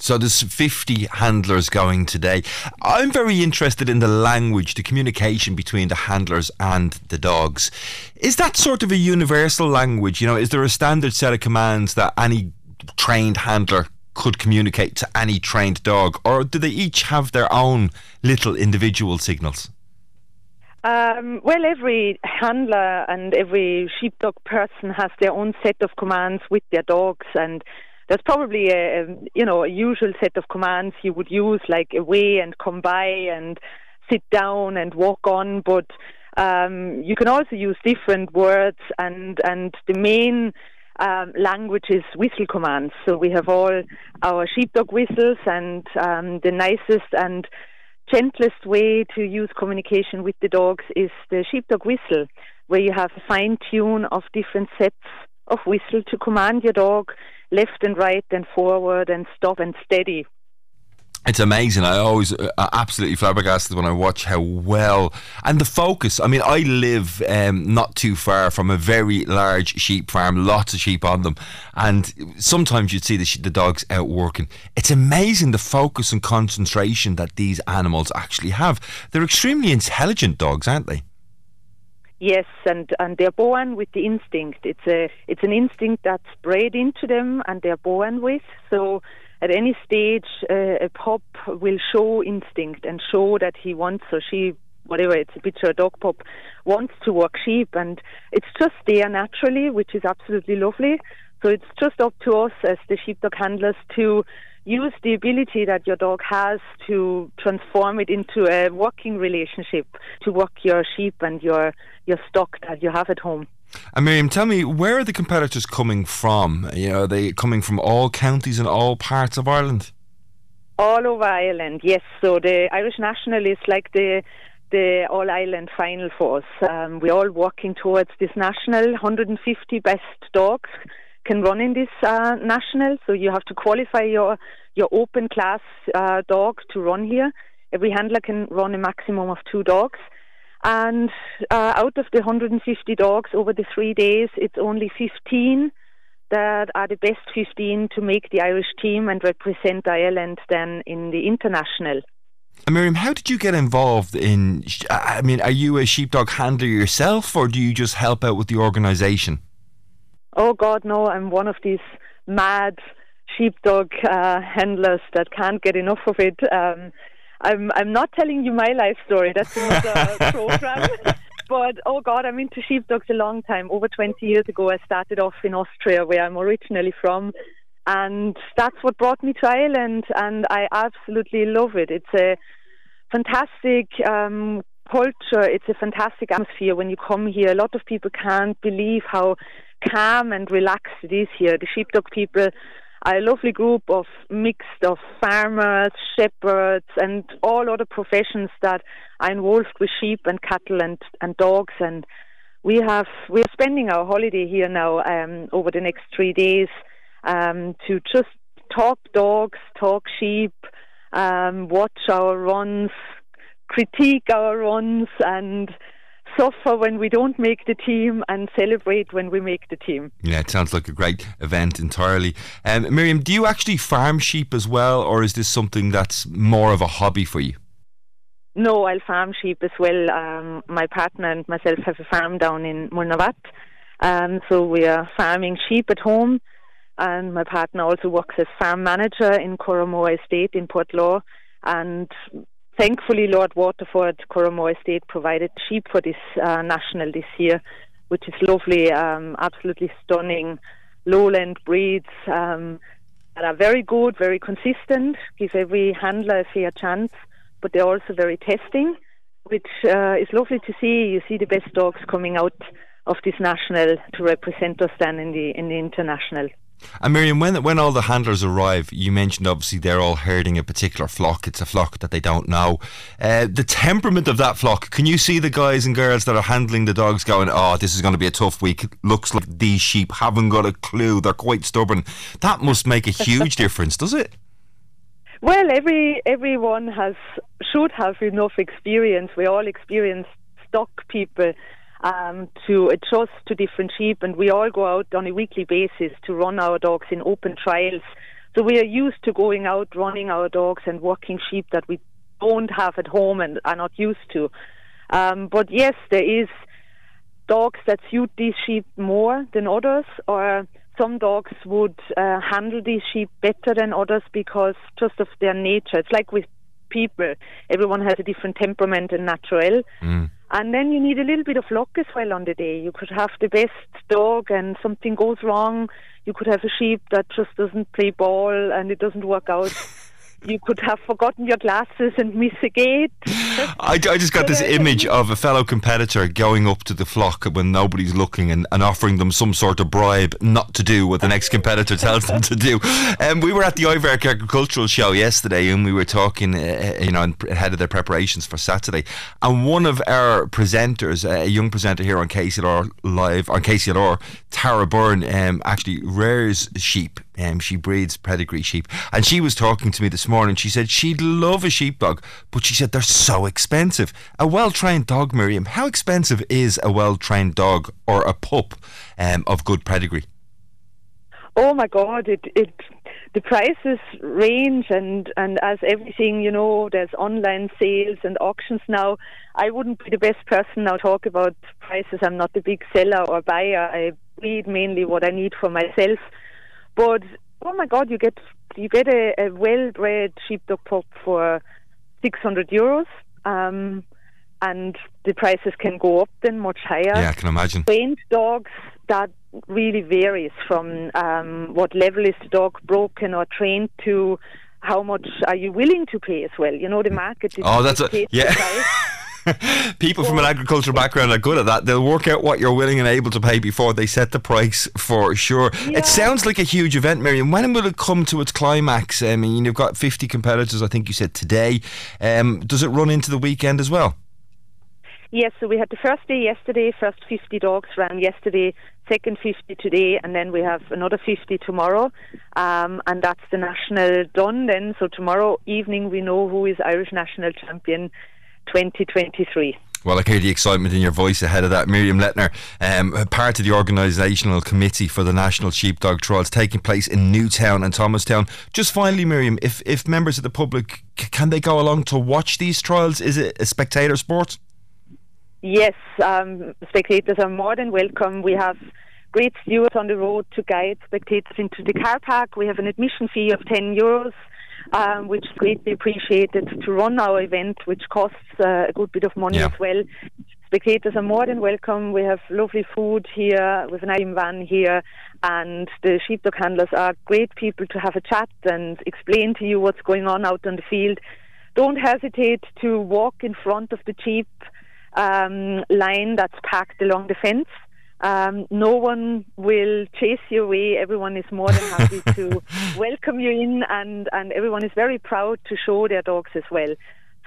So there's 50 handlers going today. I'm very interested in the language, the communication between the handlers and the dogs. Is that sort of a universal language? You know, is there a standard set of commands that any trained handler could communicate to any trained dog, or do they each have their own little individual signals? Um, well, every handler and every sheepdog person has their own set of commands with their dogs, and there's probably a, you know a usual set of commands you would use like away and come by and sit down and walk on, but um, you can also use different words and and the main um, language is whistle commands. So we have all our sheepdog whistles and um, the nicest and gentlest way to use communication with the dogs is the sheepdog whistle, where you have a fine tune of different sets of whistle to command your dog left and right and forward and stop and steady. It's amazing. I always uh, absolutely flabbergasted when I watch how well and the focus. I mean, I live um, not too far from a very large sheep farm, lots of sheep on them, and sometimes you'd see the, the dogs out working. It's amazing the focus and concentration that these animals actually have. They're extremely intelligent dogs, aren't they? Yes, and, and they're born with the instinct. It's a it's an instinct that's bred into them, and they're born with. So at any stage, uh, a pup will show instinct and show that he wants or she, whatever it's a bitch or a dog pup, wants to work sheep, and it's just there naturally, which is absolutely lovely. So it's just up to us as the sheepdog handlers to use the ability that your dog has to transform it into a working relationship to work your sheep and your your stock that you have at home. And Miriam, tell me, where are the competitors coming from? You know, are they coming from all counties and all parts of Ireland? All over Ireland, yes. So the Irish National is like the the All Ireland final for us. Um, we're all working towards this national 150 best dogs can run in this uh, national. So you have to qualify your your open class uh, dog to run here. Every handler can run a maximum of two dogs. And uh, out of the 150 dogs over the three days, it's only 15 that are the best 15 to make the Irish team and represent Ireland then in the international. Miriam, how did you get involved in? I mean, are you a sheepdog handler yourself, or do you just help out with the organisation? Oh God, no! I'm one of these mad sheepdog uh, handlers that can't get enough of it. Um, I'm I'm not telling you my life story. That's another program. But oh God, I'm into sheepdogs a long time. Over 20 years ago, I started off in Austria, where I'm originally from, and that's what brought me to Ireland. And I absolutely love it. It's a fantastic um, culture. It's a fantastic atmosphere when you come here. A lot of people can't believe how calm and relaxed it is here. The sheepdog people are a lovely group of mixed of farmers, shepherds, and all other professions that are involved with sheep and cattle and, and dogs. And we have we're spending our holiday here now um, over the next three days um, to just talk dogs, talk sheep, um, watch our runs, critique our runs, and suffer when we don't make the team and celebrate when we make the team. Yeah, it sounds like a great event entirely. Um, Miriam, do you actually farm sheep as well, or is this something that's more of a hobby for you? No, I'll farm sheep as well. Um, my partner and myself have a farm down in Mullinavat. Um, so we are farming sheep at home. And my partner also works as farm manager in Curraghmore Estate in Portlaw. And thankfully, Lord Waterford, Curraghmore Estate provided sheep for this uh, national this year, which is lovely, um, absolutely stunning lowland breeds um, that are very good, very consistent, give every handler a fair chance but they're also very testing, which uh, is lovely to see. You see the best dogs coming out of this national to represent us then in the in the international. And Miriam, when when all the handlers arrive, you mentioned obviously they're all herding a particular flock. It's a flock that they don't know. Uh, the temperament of that flock. Can you see the guys and girls that are handling the dogs going, "Oh, this is going to be a tough week. Looks like these sheep haven't got a clue. They're quite stubborn." That must make a huge difference, does it? Well, every everyone has should have enough experience. We all experience stock people um, to adjust to different sheep, and we all go out on a weekly basis to run our dogs in open trials. So we are used to going out, running our dogs, and working sheep that we don't have at home and are not used to. Um, but yes, there is dogs that suit these sheep more than others, or some dogs would uh, handle these sheep better than others because just of their nature. It's like with people, everyone has a different temperament and natural. Mm. And then you need a little bit of luck as well on the day. You could have the best dog and something goes wrong. You could have a sheep that just doesn't play ball and it doesn't work out. you could have forgotten your glasses and miss a gate. I, I just got this image of a fellow competitor going up to the flock when nobody's looking and, and offering them some sort of bribe not to do what the next competitor tells them to do. Um, we were at the Iverk Agricultural Show yesterday and we were talking, uh, uh you know, ahead of their preparations for Saturday. And one of our presenters, a young presenter here on KCLR Live, on KCLR, Tara Byrne, um, actually rears sheep um, she breeds pedigree sheep. And she was talking to me this morning. She said she'd love a sheepdog, but she said they're so expensive. A well trained dog, Miriam, how expensive is a well trained dog or a pup um, of good pedigree? Oh my God, it it the prices range and and as everything you know, there's online sales and auctions now. I wouldn't be the best person now talk about prices. I'm not the big seller or buyer. I breed mainly what I need for myself. But oh my God, you get you get a, a well-bred sheepdog pup for 600 euros. Um, and the prices can go up then much higher. Yeah, I can imagine. Trained dogs, that really varies from um, what level is the dog broken or trained to how much are you willing to pay as well. You know, the market is. Oh, that's a. Yeah. People from an agricultural background are good at that. They'll work out what you're willing and able to pay before they set the price for sure. Yeah. It sounds like a huge event, Miriam. When will it come to its climax? I mean, you've got 50 competitors, I think you said today. Um, does it run into the weekend as well? Yes, so we had the first day yesterday, first 50 dogs ran yesterday, second 50 today, and then we have another 50 tomorrow. Um, and that's the national done then. So tomorrow evening we know who is Irish national champion 2023. Well, I hear the excitement in your voice ahead of that. Miriam Letner, um, part of the organisational committee for the National Sheepdog Trials taking place in Newtown and Thomastown. Just finally, Miriam, if, if members of the public, can they go along to watch these trials? Is it a spectator sport? Yes, um, spectators are more than welcome. We have great stewards on the road to guide spectators into the car park. We have an admission fee of 10 euros um, which is greatly appreciated to run our event, which costs uh, a good bit of money yeah. as well. Spectators are more than welcome. We have lovely food here with an item van here, and the sheepdog handlers are great people to have a chat and explain to you what's going on out on the field. Don't hesitate to walk in front of the sheep um, line that's packed along the fence. Um, no one will chase you away. Everyone is more than happy to welcome you in, and, and everyone is very proud to show their dogs as well.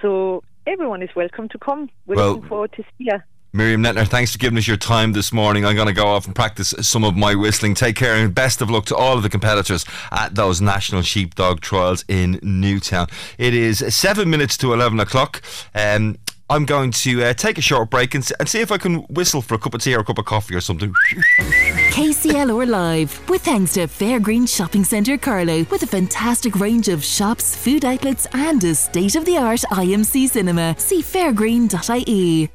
So everyone is welcome to come. We're well, looking forward to see you. Miriam Netner, thanks for giving us your time this morning. I'm going to go off and practice some of my whistling. Take care and best of luck to all of the competitors at those national sheepdog trials in Newtown. It is seven minutes to 11 o'clock. Um, I'm going to uh, take a short break and, and see if I can whistle for a cup of tea or a cup of coffee or something. KCLR Live, with thanks to Fairgreen Shopping Centre Carlow, with a fantastic range of shops, food outlets, and a state of the art IMC cinema. See fairgreen.ie.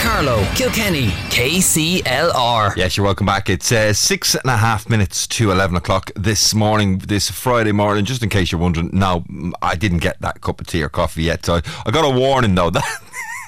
Carlow, Kilkenny, KCLR. Yes, you're welcome back. It's uh, six and a half minutes to 11 o'clock this morning, this Friday morning. Just in case you're wondering, no, I didn't get that cup of tea or coffee yet. So I got a warning though. That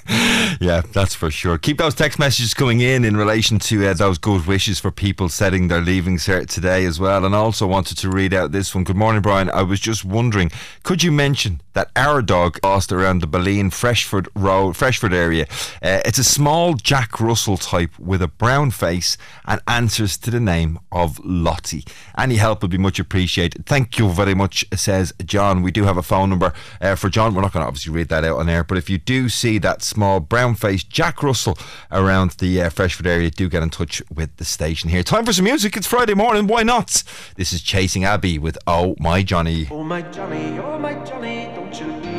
yeah, that's for sure. Keep those text messages coming in in relation to uh, those good wishes for people setting their leaving cert today as well. And I also wanted to read out this one. Good morning, Brian. I was just wondering, could you mention that our dog lost around the Baleen Freshford Road, Freshford area? Uh, it's a small Jack Russell type with a brown face and answers to the name of Lottie. Any help would be much appreciated. Thank you very much, says John. We do have a phone number uh, for John. We're not going to obviously read that out on air, but if you do see that small brown faced Jack Russell around the uh, Freshford area, do get in touch with the station here. Time for some music. It's Friday morning. Why not? This is Chasing Abbey with Oh My Johnny. Oh my Johnny, oh my Johnny, don't you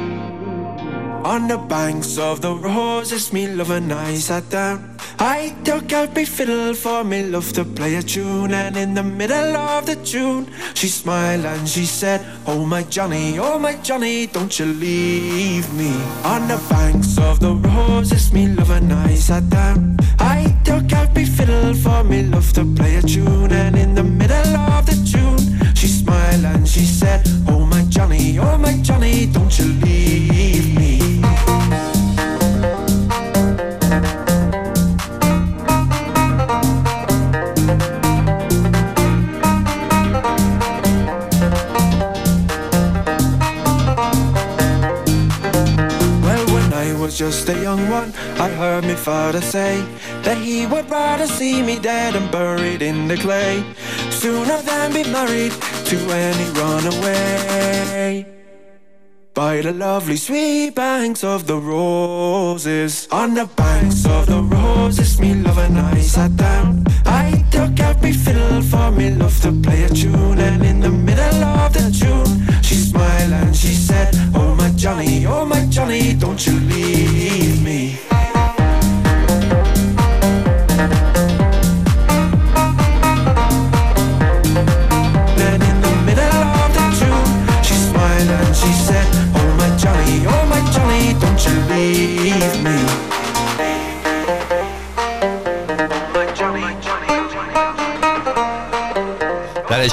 On the banks of the roses, me love and I sat down. I took out my fiddle for me love to play a tune, and in the middle of the tune, she smiled and she said, Oh my Johnny, oh my Johnny, don't you leave me. On the banks of the roses, me love and I sat down. I took out my fiddle for me love to play a tune, and in the middle of the tune, she smiled and she said, Oh my Johnny, oh my Johnny, don't you leave me. Was just a young one, I heard me father say that he would rather see me dead and buried in the clay sooner than be married to any runaway. By the lovely sweet banks of the roses, on the banks of the roses, me love and I sat down. I took out me fiddle for me love to play a tune, and in the middle of the tune, she smiled and she said, Oh Johnny, oh my Johnny, don't you leave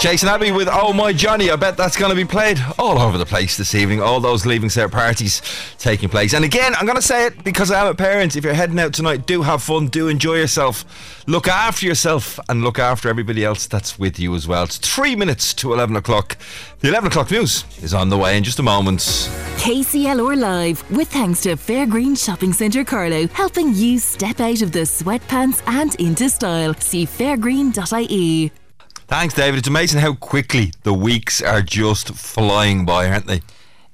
Chasing Abbey with Oh My Johnny. I bet that's going to be played all over the place this evening. All those leaving cert parties taking place. And again, I'm going to say it because I'm a parent. If you're heading out tonight, do have fun, do enjoy yourself, look after yourself, and look after everybody else that's with you as well. It's three minutes to 11 o'clock. The 11 o'clock news is on the way in just a moment. KCLR Live, with thanks to Fairgreen Shopping Centre Carlow, helping you step out of the sweatpants and into style. See fairgreen.ie. Thanks, David. It's amazing how quickly the weeks are just flying by, aren't they?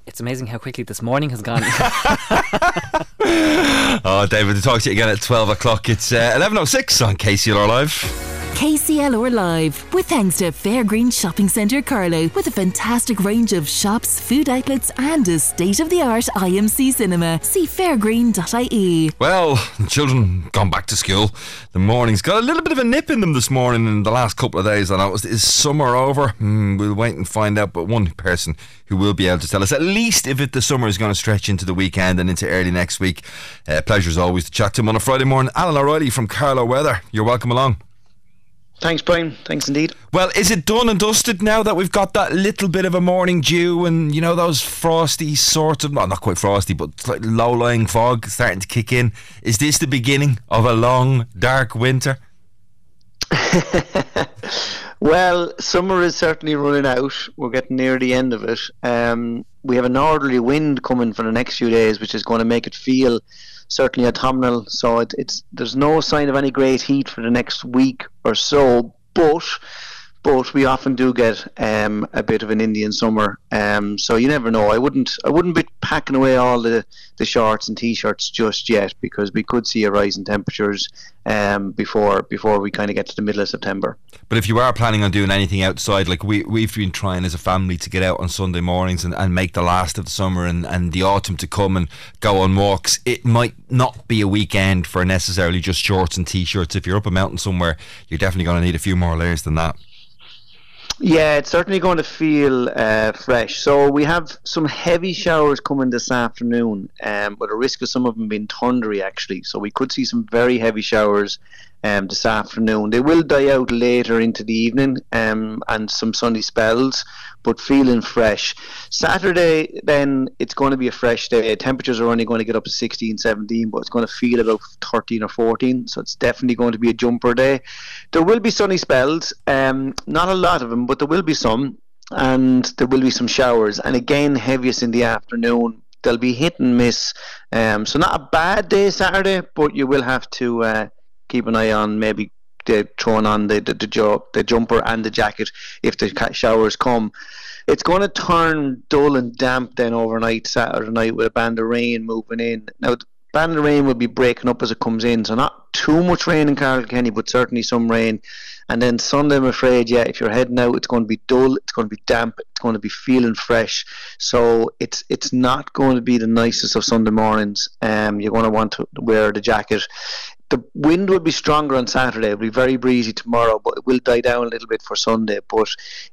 It's amazing how quickly this morning has gone. Oh, David, to talk to you again at 12 o'clock. It's uh, 11.06 on KCLR Live. KCLR Live, with thanks to Fairgreen Shopping Centre Carlow, with a fantastic range of shops, food outlets, and a state of the art IMC cinema. See fairgreen.ie. Well, the children gone back to school. The morning's got a little bit of a nip in them this morning in the last couple of days. I know is summer over? Hmm, we'll wait and find out. But one person who will be able to tell us, at least if it, the summer is going to stretch into the weekend and into early next week. Uh, pleasure as always to chat to him on a Friday morning. Alan O'Reilly from Carlow Weather. You're welcome along. Thanks, Brian. Thanks indeed. Well, is it done and dusted now that we've got that little bit of a morning dew and, you know, those frosty sorts of, well, not quite frosty, but low lying fog starting to kick in? Is this the beginning of a long, dark winter? Well, summer is certainly running out. We're getting near the end of it. Um, we have a northerly wind coming for the next few days, which is going to make it feel certainly autumnal. So it, it's there's no sign of any great heat for the next week or so. But but we often do get um, a bit of an Indian summer. Um, so you never know. I wouldn't I wouldn't be packing away all the, the shorts and t-shirts just yet because we could see a rise in temperatures um, before before we kind of get to the middle of September. But if you are planning on doing anything outside, like we we've been trying as a family to get out on Sunday mornings and, and make the last of the summer and, and the autumn to come and go on walks, it might not be a weekend for necessarily just shorts and t-shirts. If you're up a mountain somewhere, you're definitely going to need a few more layers than that. Yeah, it's certainly going to feel uh, fresh. So we have some heavy showers coming this afternoon, um, but a risk of some of them being thundery actually. So we could see some very heavy showers um, this afternoon. They will die out later into the evening um, and some sunny spells, but feeling fresh. Saturday, then it's going to be a fresh day. Temperatures are only going to get up to 16, 17, but it's going to feel about 13 or 14, so it's definitely going to be a jumper day. There will be sunny spells, um, not a lot of them, but there will be some. And there will be some showers, and again, heaviest in the afternoon they'll be hit and miss. Um, so not a bad day Saturday, but you will have to uh, keep an eye on maybe the, throwing on the the, the, jo- the jumper and the jacket if the showers come. It's going to turn dull and damp then overnight Saturday night with a band of rain moving in. Now, the band of rain will be breaking up as it comes in, so not too much rain in Carlow-Kilkenny, but certainly some rain. And then Sunday, I'm afraid, yeah, if you're heading out, it's going to be dull, it's going to be damp, it's going to be feeling fresh. So it's it's not going to be the nicest of Sunday mornings. Um, you're going to want to wear the jacket the wind will be stronger on Saturday. It'll be very breezy tomorrow, but it will die down a little bit for Sunday. But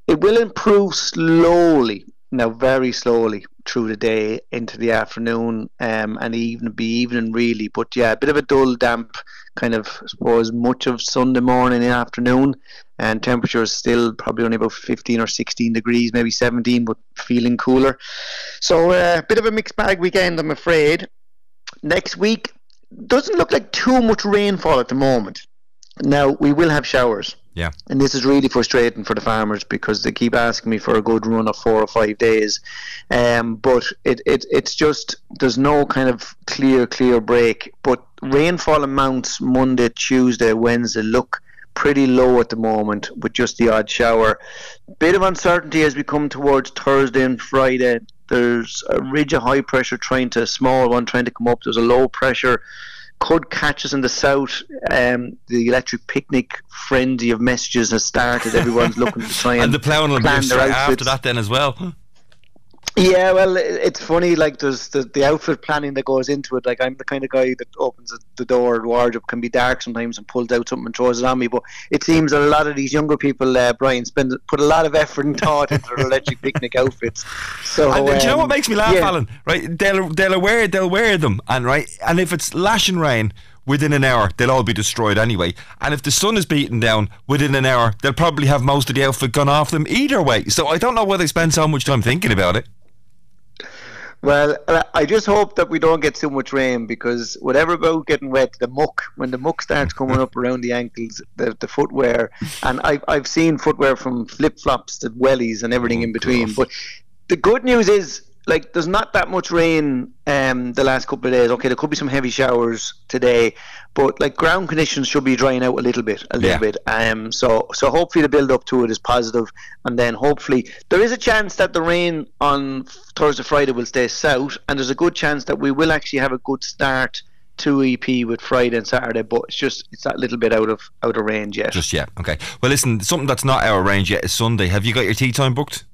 it will improve slowly, now very slowly through the day into the afternoon, um, and even be evening really. But yeah, a bit of a dull, damp kind of, I suppose, much of Sunday morning and afternoon, and temperatures still probably only about 15 or 16 degrees, maybe 17, but feeling cooler. So a uh, bit of a mixed bag weekend, I'm afraid. Next week, doesn't look like too much rainfall at the moment. Now we will have showers. Yeah. And this is really frustrating for the farmers because they keep asking me for a good run of four or five days. Um, but it, it it's just there's no kind of clear, clear break. But rainfall amounts Monday, Tuesday, Wednesday look pretty low at the moment with just the odd shower. Bit of uncertainty as we come towards Thursday and Friday. There's a ridge of high pressure trying to, a small one trying to come up. There's a low pressure could catch us in the south. Um, the electric picnic frenzy of messages has started. Everyone's looking to try and, and the ploughing will be after that then as well. Yeah, well, it's funny. Like there's the, the outfit planning that goes into it. Like I'm the kind of guy that opens the- door, the wardrobe can be dark sometimes, and pulls out something and throws it on me. But it seems that a lot of these younger people, uh, Brian, spend put a lot of effort and thought into their electric picnic outfits. So and, do you know um, what makes me laugh, yeah. Alan? Right, they'll they'll wear they'll wear them, and right, and if it's lashing rain. Within an hour, they'll all be destroyed anyway. And if the sun is beaten down within an hour, they'll probably have most of the outfit gone off them either way. So I don't know why they spend so much time thinking about it. Well, uh, I just hope that we don't get too much rain because whatever about getting wet, the muck when the muck starts coming up around the ankles, the, the footwear, and I've I've seen footwear from flip flops to wellies and everything in between. But the good news is like there's not that much rain um the last couple of days. Okay, there could be some heavy showers today, but like ground conditions should be drying out a little bit, a little Yeah. bit. Um, so so hopefully the build up to it is positive, and then hopefully there is a chance that the rain on Thursday Friday will stay south, and there's a good chance that we will actually have a good start to EP with Friday and Saturday, but it's just it's that little bit out of out of range yet. Just yet. Okay. Well, listen, something that's not out of range yet is Sunday. Have you got your tea time booked?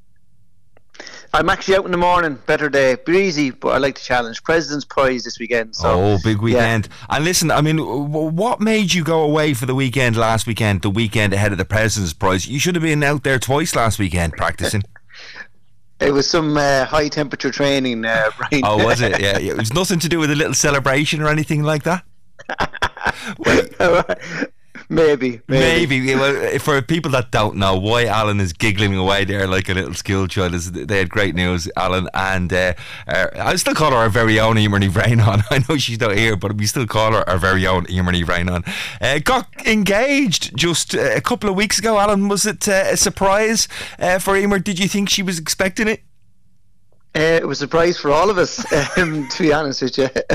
I'm actually out in the morning, better day, breezy, but I like the challenge. President's Prize this weekend. So oh, big weekend. And listen, I mean, what made you go away for the weekend last weekend, the weekend ahead of the President's Prize? You should have been out there twice last weekend practicing. It was some uh, high temperature training, uh, Brian. oh, was it? Yeah, yeah. It was nothing to do with a little celebration or anything like that? Maybe, maybe. Well, for people that don't know why Alan is giggling away there like a little school child, is they had great news, Alan, and uh, uh, I still call her our very own Emerny Rainon. I know she's not here, but we still call her our very own Emerny Rainon. Uh, got engaged just uh, a couple of weeks ago, Alan. Was it uh, a surprise uh, for Emer? Did you think she was expecting it? Uh, it was a surprise for all of us, um, to be honest with you.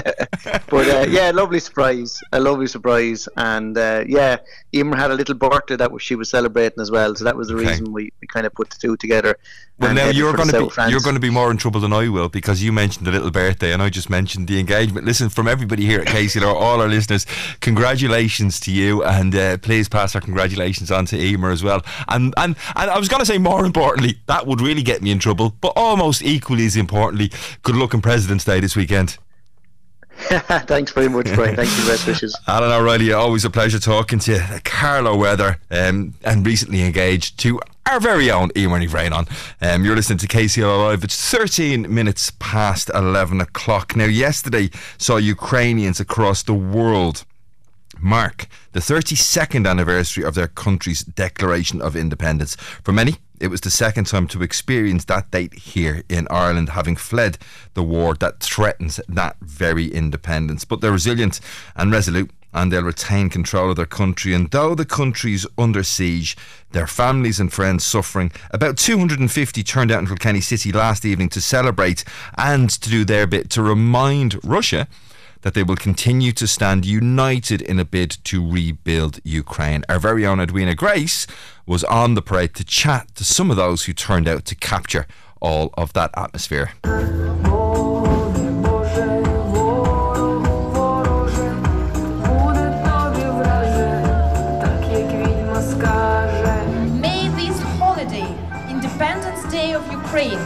but uh, yeah, lovely surprise, a lovely surprise, and uh, yeah, Emer had a little birthday that she was celebrating as well, so that was the Okay. reason we, we kind of put the two together. Well, now you're going to be France. you're going to be more in trouble than I will because you mentioned the little birthday and I just mentioned the engagement. Listen, from everybody here at Casey, KCLR, all our listeners, congratulations to you, and uh, please pass our congratulations on to Emer as well. And and and I was going to say more importantly, that would really get me in trouble, but almost equally importantly, good luck on President's Day this weekend. Thanks very much, Brian. Thank you, best wishes. Alan O'Reilly, always a pleasure talking to you. Carlow Weather, um, and recently engaged to our very own Emer Vrainon. Um, you're listening to KCL Live. It's 13 minutes past 11 o'clock. Now, yesterday saw Ukrainians across the world mark the 32nd anniversary of their country's declaration of independence. For many, it was the second time to experience that date here in Ireland, having fled the war that threatens that very independence. But they're resilient and resolute. And they'll retain control of their country. And though the country's under siege, their families and friends suffering, about 250 turned out in Kilkenny City last evening to celebrate and to do their bit to remind Russia that they will continue to stand united in a bid to rebuild Ukraine. Our very own Edwina Grace was on the parade to chat to some of those who turned out to capture all of that atmosphere. May this holiday, Independence Day of Ukraine,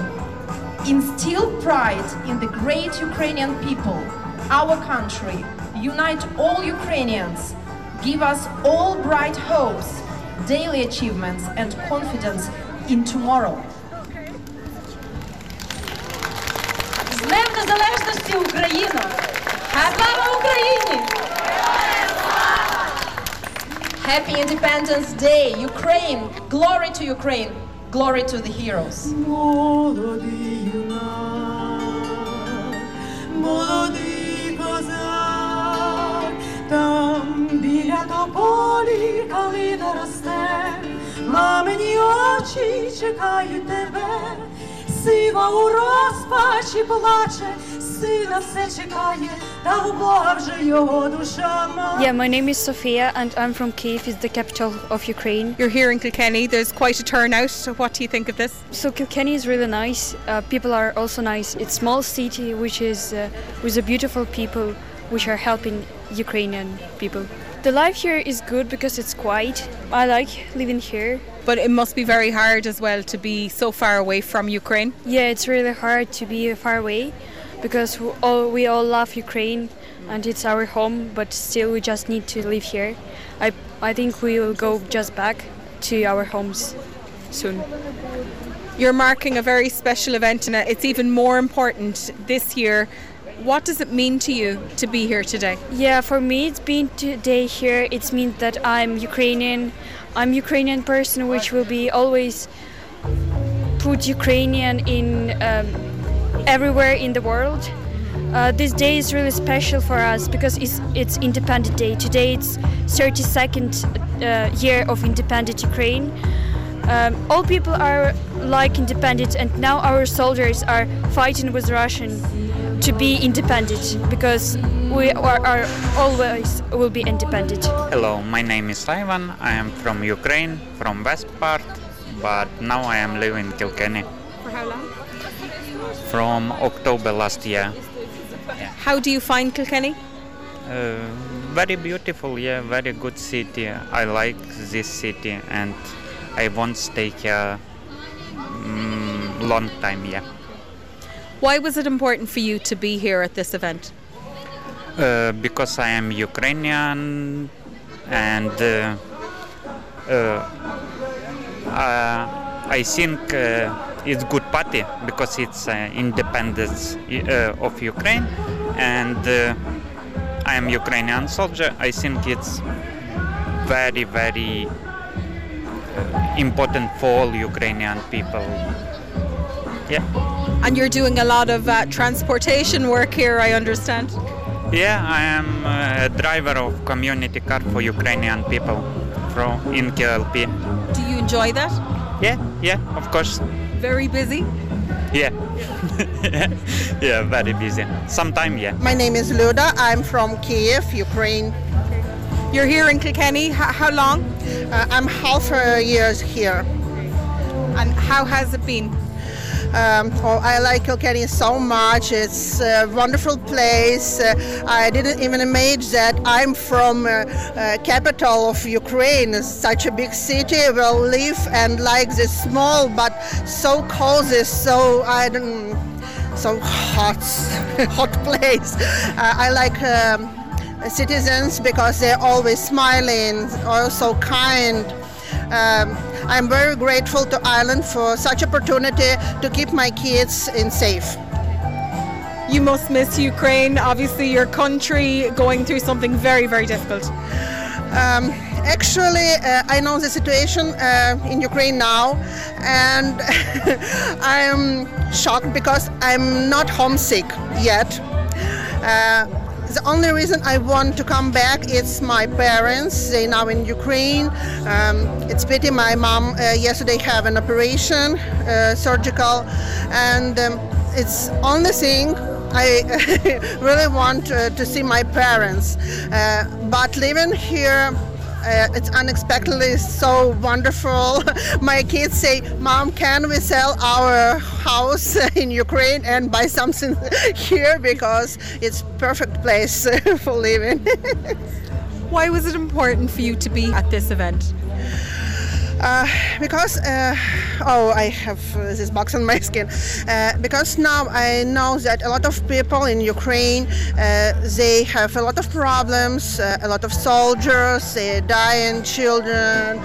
instill pride in the great Ukrainian people, our country, unite all Ukrainians, give us all bright hopes, daily achievements, and confidence in tomorrow. З Днем Незалежності Україна! Слава Україні! Happy Independence Day, Ukraine! Glory to Ukraine! Glory to the heroes! Молодий козак, там біля тополі калина росте, мамині очі чекають тебе, сива у розпачі плаче, сина все чекає, та у Бога вже його душа має. Yeah, my name is Sofia and I'm from Kiev, it's the capital of Ukraine. You're here in Kilkenny, there's quite a turnout. So what do you think of this? So Kilkenny is really nice. Uh, people are also nice. It's small city which is uh, with a beautiful people which are helping Ukrainian people. The life here is good because it's quiet. I like living here. But it must be very hard as well to be so far away from Ukraine. Yeah, it's really hard to be far away because we all, we all love Ukraine and it's our home, but still we just need to live here. I, I think we will go just back to our homes soon. You're marking a very special event and uh, it's even more important this year. What does it mean to you to be here today? Yeah, for me, it's been today here. It means that I'm Ukrainian. I'm Ukrainian person, which will be always put Ukrainian in um, everywhere in the world. Uh, this day is really special for us because it's it's Independent Day. Today it's 32nd uh, year of independent Ukraine. Um, all people are like independent, and now our soldiers are fighting with Russian to be independent because we are, are always will be independent. Hello, my name is Ivan. I am from Ukraine, from west part, but now I am living in Kilkenny For how long? from October last year. How do you find Kilkenny? Uh, very beautiful, yeah, very good city. I like this city and I won't stay here mm, long time, yeah. Why was it important for you to be here at this event? Uh, because I am Ukrainian and uh, uh, uh, I think uh, it's good party because it's uh, independence of Ukraine and I am Ukrainian soldier. I think it's very very important for all Ukrainian people. Yeah. And you're doing a lot of uh, transportation work here, I understand. Yeah, I am uh, a driver of community car for Ukrainian people from in KLP. Do you enjoy that? Yeah, yeah, of course. Very busy? Yeah. yeah, very busy. Sometime, yeah. My name is Luda. I'm from Kiev, Ukraine. You're here in Kilkenny. How long? Uh, I'm half a year here. And how has it been? Um, oh, I like Kilkenny so much. It's a wonderful place. Uh, I didn't even imagine that I'm from uh, uh, capital of Ukraine, such a big city. Will live and like this small but so cozy, so I don't, so hot, hot place. Uh, I like. Um, citizens because they're always smiling, also kind. Um, I'm very grateful to Ireland for such opportunity to keep my kids in safe. You must miss Ukraine, obviously your country going through something very, very difficult. Um, actually, uh, I know the situation uh, in Ukraine now, and I'm shocked because I'm not homesick yet. Uh, the only reason I want to come back is my parents. They now in Ukraine. Um, it's pity my mom uh, yesterday have an operation, uh, surgical, and um, it's only thing I really want uh, to see my parents. Uh, but living here. Uh, it's unexpectedly so wonderful. My kids say, "Mom, can we sell our house in Ukraine and buy something here because it's perfect place for living." Why was it important for you to be at this event? Uh, because uh, oh I have uh, this box on my skin. Uh, because now I know that a lot of people in Ukraine uh, they have a lot of problems uh, a lot of soldiers they dying children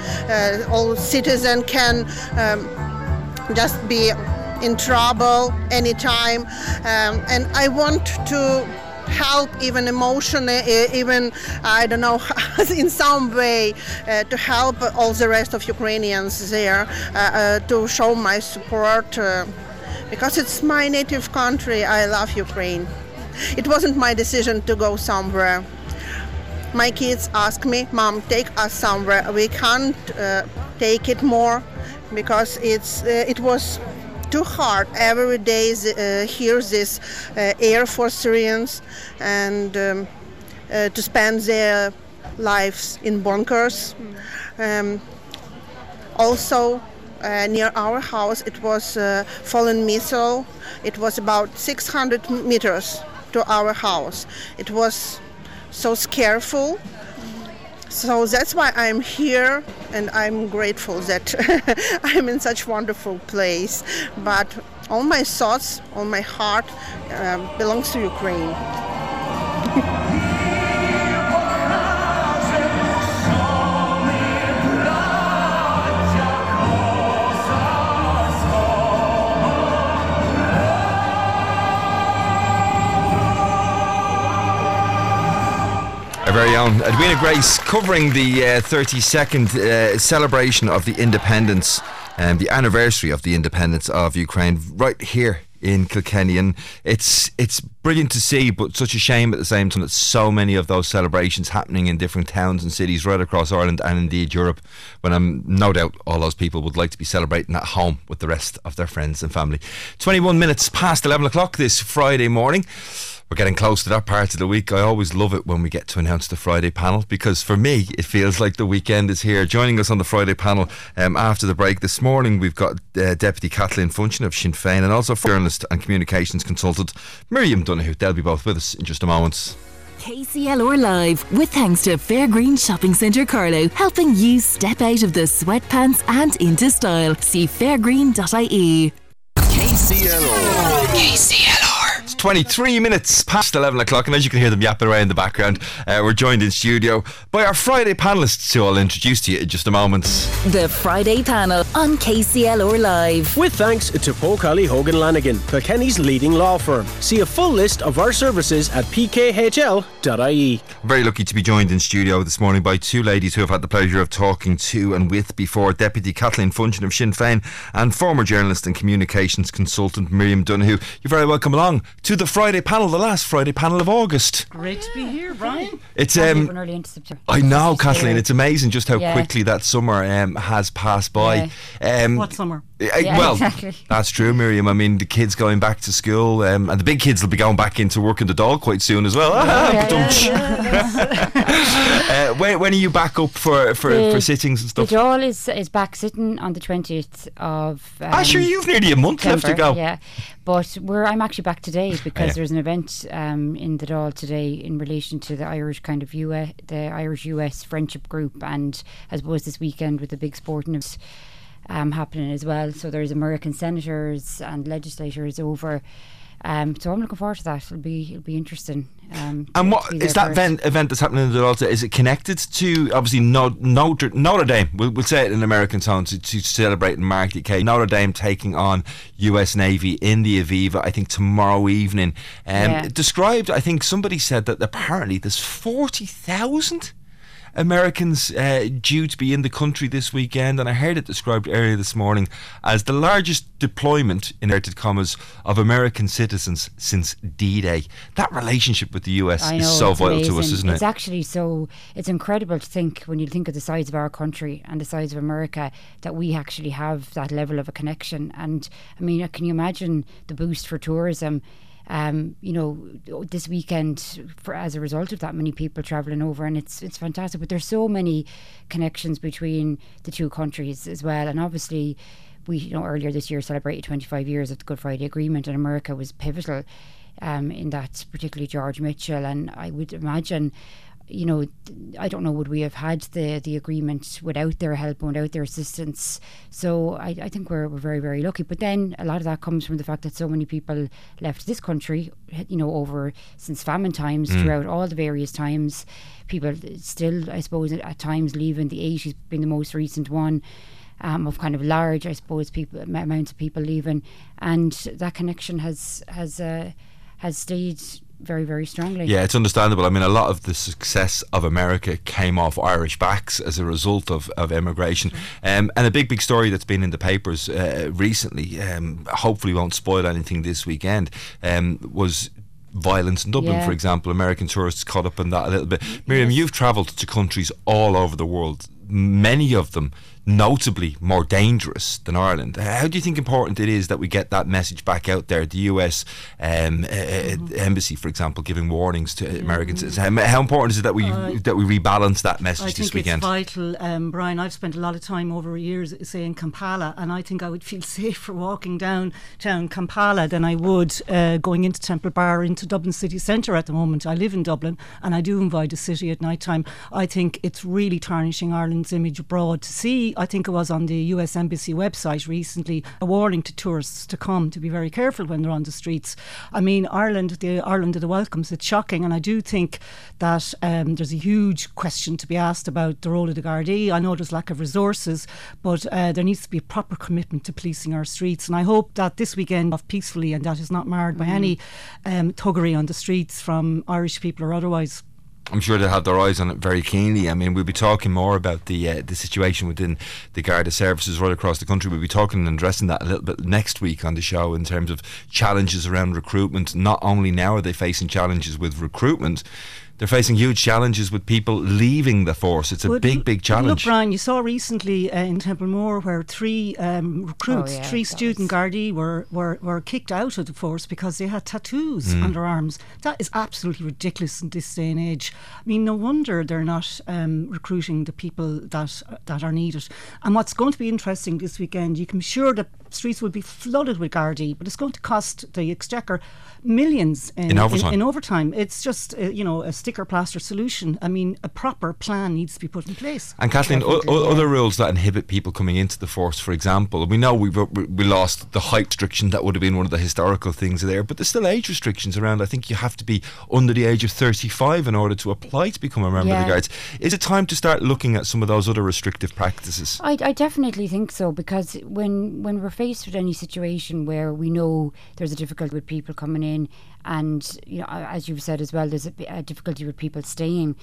all citizens can um, just be in trouble anytime. Um, and I want to help even emotionally even i don't know in some way uh, to help all the rest of ukrainians there uh, uh, to show my support uh, because it's my native country i love ukraine. It wasn't my decision to go somewhere. My kids ask me mom take us somewhere. We can't uh, take it more because it's uh, it was too hard every day uh, hear this uh, Air Force Syrians and um, uh, to spend their lives in bunkers. Um, also, uh, near our house, it was a fallen missile. It was about 600 meters to our house. It was so scareful. So that's why I'm here and I'm grateful that I'm in such wonderful place. But all my thoughts, all my heart um, belongs to Ukraine. Our very own Edwina Grace covering the uh, 32nd uh, celebration of the independence and the anniversary of the independence of Ukraine right here in Kilkenny. And it's it's brilliant to see but such a shame at the same time that so many of those celebrations happening in different towns and cities right across Ireland and indeed Europe when I'm no doubt all those people would like to be celebrating at home with the rest of their friends and family. 21 minutes past 11 o'clock this Friday morning we're getting close to that part of the week. I always love it when we get to announce the Friday panel because for me, it feels like the weekend is here. Joining us on the Friday panel um, after the break this morning, we've got uh, Deputy Kathleen Funchion of Sinn Féin and also journalist and communications consultant Miriam Donoghue. They'll be both with us in just a moment. KCLR Live, with thanks to Fairgreen Shopping Centre Carlow, helping you step out of the sweatpants and into style. See fairgreen.ie. KCLR. KCLR. It's 23 minutes past 11 o'clock, and as you can hear them yapping away in the background, uh, we're joined in studio by our Friday panellists, who I'll introduce to you in just a moment. The Friday panel on KCLR Live. With thanks to Poe Kiely Hogan Lanigan, Kilkenny's leading law firm. See a full list of our services at pkhl.ie. Very lucky to be joined in studio this morning by two ladies who I've had the pleasure of talking to and with before Deputy Kathleen Funchion of Sinn Féin and former journalist and communications consultant Miriam Donoghue. You're very welcome along to to the Friday panel, the last Friday panel of August. Great to be here, Brian. It's um, early into September. I know, It's Kathleen. scary. It's amazing just how Yeah. quickly that summer um, has passed by. Um, What summer? uh, Yeah, well, exactly. that's true, Miriam. I mean, the kids going back to school, um, and the big kids will be going back into working the dog quite soon as well. uh, when, when are you back up for, for, The- for sittings and stuff? The Dáil is is back sitting on the twentieth of. Um, Ah, sure, you've nearly a month left to go. Yeah, but we're I'm actually back today because Yeah. there's an event um, in the Dáil today in relation to the Irish kind of US, the Irish US friendship group, and I suppose this weekend with the big sporting event um, happening as well. So there's American senators and legislators over. Um, so I'm looking forward to that. It'll be it'll be interesting. Um, And what is that event, event that's happening in the Alta? Is it connected to obviously no, Notre, Notre Dame? We'll, we'll say it in American tone to, to celebrate and mark the occasion. Notre Dame taking on U.S. Navy in the Aviva. I think tomorrow evening. Um, Yeah. Described. I think somebody said that apparently there's forty thousand. Americans uh, due to be in the country this weekend, and I heard it described earlier this morning as the largest deployment, in inverted commas, of American citizens since D-Day. That relationship with the US know, is so vital to us, isn't it? It's actually so. It's incredible to think when you think of the size of our country and the size of America that we actually have that level of a connection. And I mean, can you imagine the boost for tourism? Um, you know, this weekend, for, as a result of that many people travelling over, and it's it's fantastic. But there's so many connections between the two countries as well, and obviously, we you know earlier this year celebrated 25 years of the Good Friday Agreement, and America was pivotal um, in that, particularly George Mitchell. And I would imagine, you know, I don't know, would we have had the, the agreement without their help and without their assistance? So I, I think we're, we're very, very lucky. But then a lot of that comes from the fact that so many people left this country, you know, over since famine times, Mm. throughout all the various times. People still, I suppose, at times leaving. The 80s being the most recent one um, of kind of large, I suppose, people amounts of people leaving, and that connection has has uh, has stayed very very strongly. Yeah, it's understandable. I mean, a lot of the success of America came off Irish backs as a result of, of immigration. Um, and a big, big story that's been in the papers uh, recently, um, hopefully won't spoil anything this weekend, um, was violence in Dublin, Yeah. for example. American tourists caught up in that a little bit. Miriam, you've travelled to countries all over the world, many of them notably more dangerous than Ireland. How do you think important it is that we get that message back out there? The US um, uh, uh, embassy, for example, giving warnings to American citizens. How, how important is it that we Uh, that we rebalance that message I this think weekend? it's vital, um, Brian. I've spent a lot of time over years, say, in Kampala, and I think I would feel safer walking down down Kampala than I would uh, going into Temple Bar into Dublin city centre at the moment. I live in Dublin, and I do invite a city at night time. I think it's really tarnishing Ireland's image abroad. To see, I think it was on the US Embassy website recently, a warning to tourists to come to be very careful when they're on the streets. I mean, Ireland, the Ireland of the welcomes, it's shocking, and I do think that um, there's a huge question to be asked about the role of the Gardaí. I know there's lack of resources, but uh, there needs to be a proper commitment to policing our streets, and I hope that this weekend off peacefully and that is not marred by Mhm. any um, thuggery on the streets from Irish people or otherwise. I'm sure they'll have their eyes on it very keenly. I mean, we'll be talking more about the uh, the situation within the Garda services right across the country. We'll be talking and addressing that a little bit next week on the show in terms of challenges around recruitment. Not only now are they facing challenges with recruitment, they're facing huge challenges with people leaving the force. It's a But big, big challenge. Look, Brian, you saw recently uh, in Templemore where three um, recruits, Oh, yeah, three student Gardaí were, were, were kicked out of the force because they had tattoos Mm. on their arms. That is absolutely ridiculous in this day and age. I mean, no wonder they're not um, recruiting the people that that are needed. And what's going to be interesting this weekend, you can be sure the streets will be flooded with Gardaí, but it's going to cost the Exchequer millions in, In overtime. in overtime. It's just uh, you know a sticker plaster solution. I mean, a proper plan needs to be put in place. And Kathleen, o- o- other rules that inhibit people coming into the force, for example, we know we we we lost the height restriction. That would have been one of the historical things there, but there's still age restrictions around. I think you have to be under the age of 35 in order to apply to become a member of the Guards. Is it time to start looking at some of those other restrictive practices? I, I definitely think so because when when we're faced with any situation where we know there's a difficulty with people coming in, and you know, as you've said as well, there's a, a difficulty with people staying.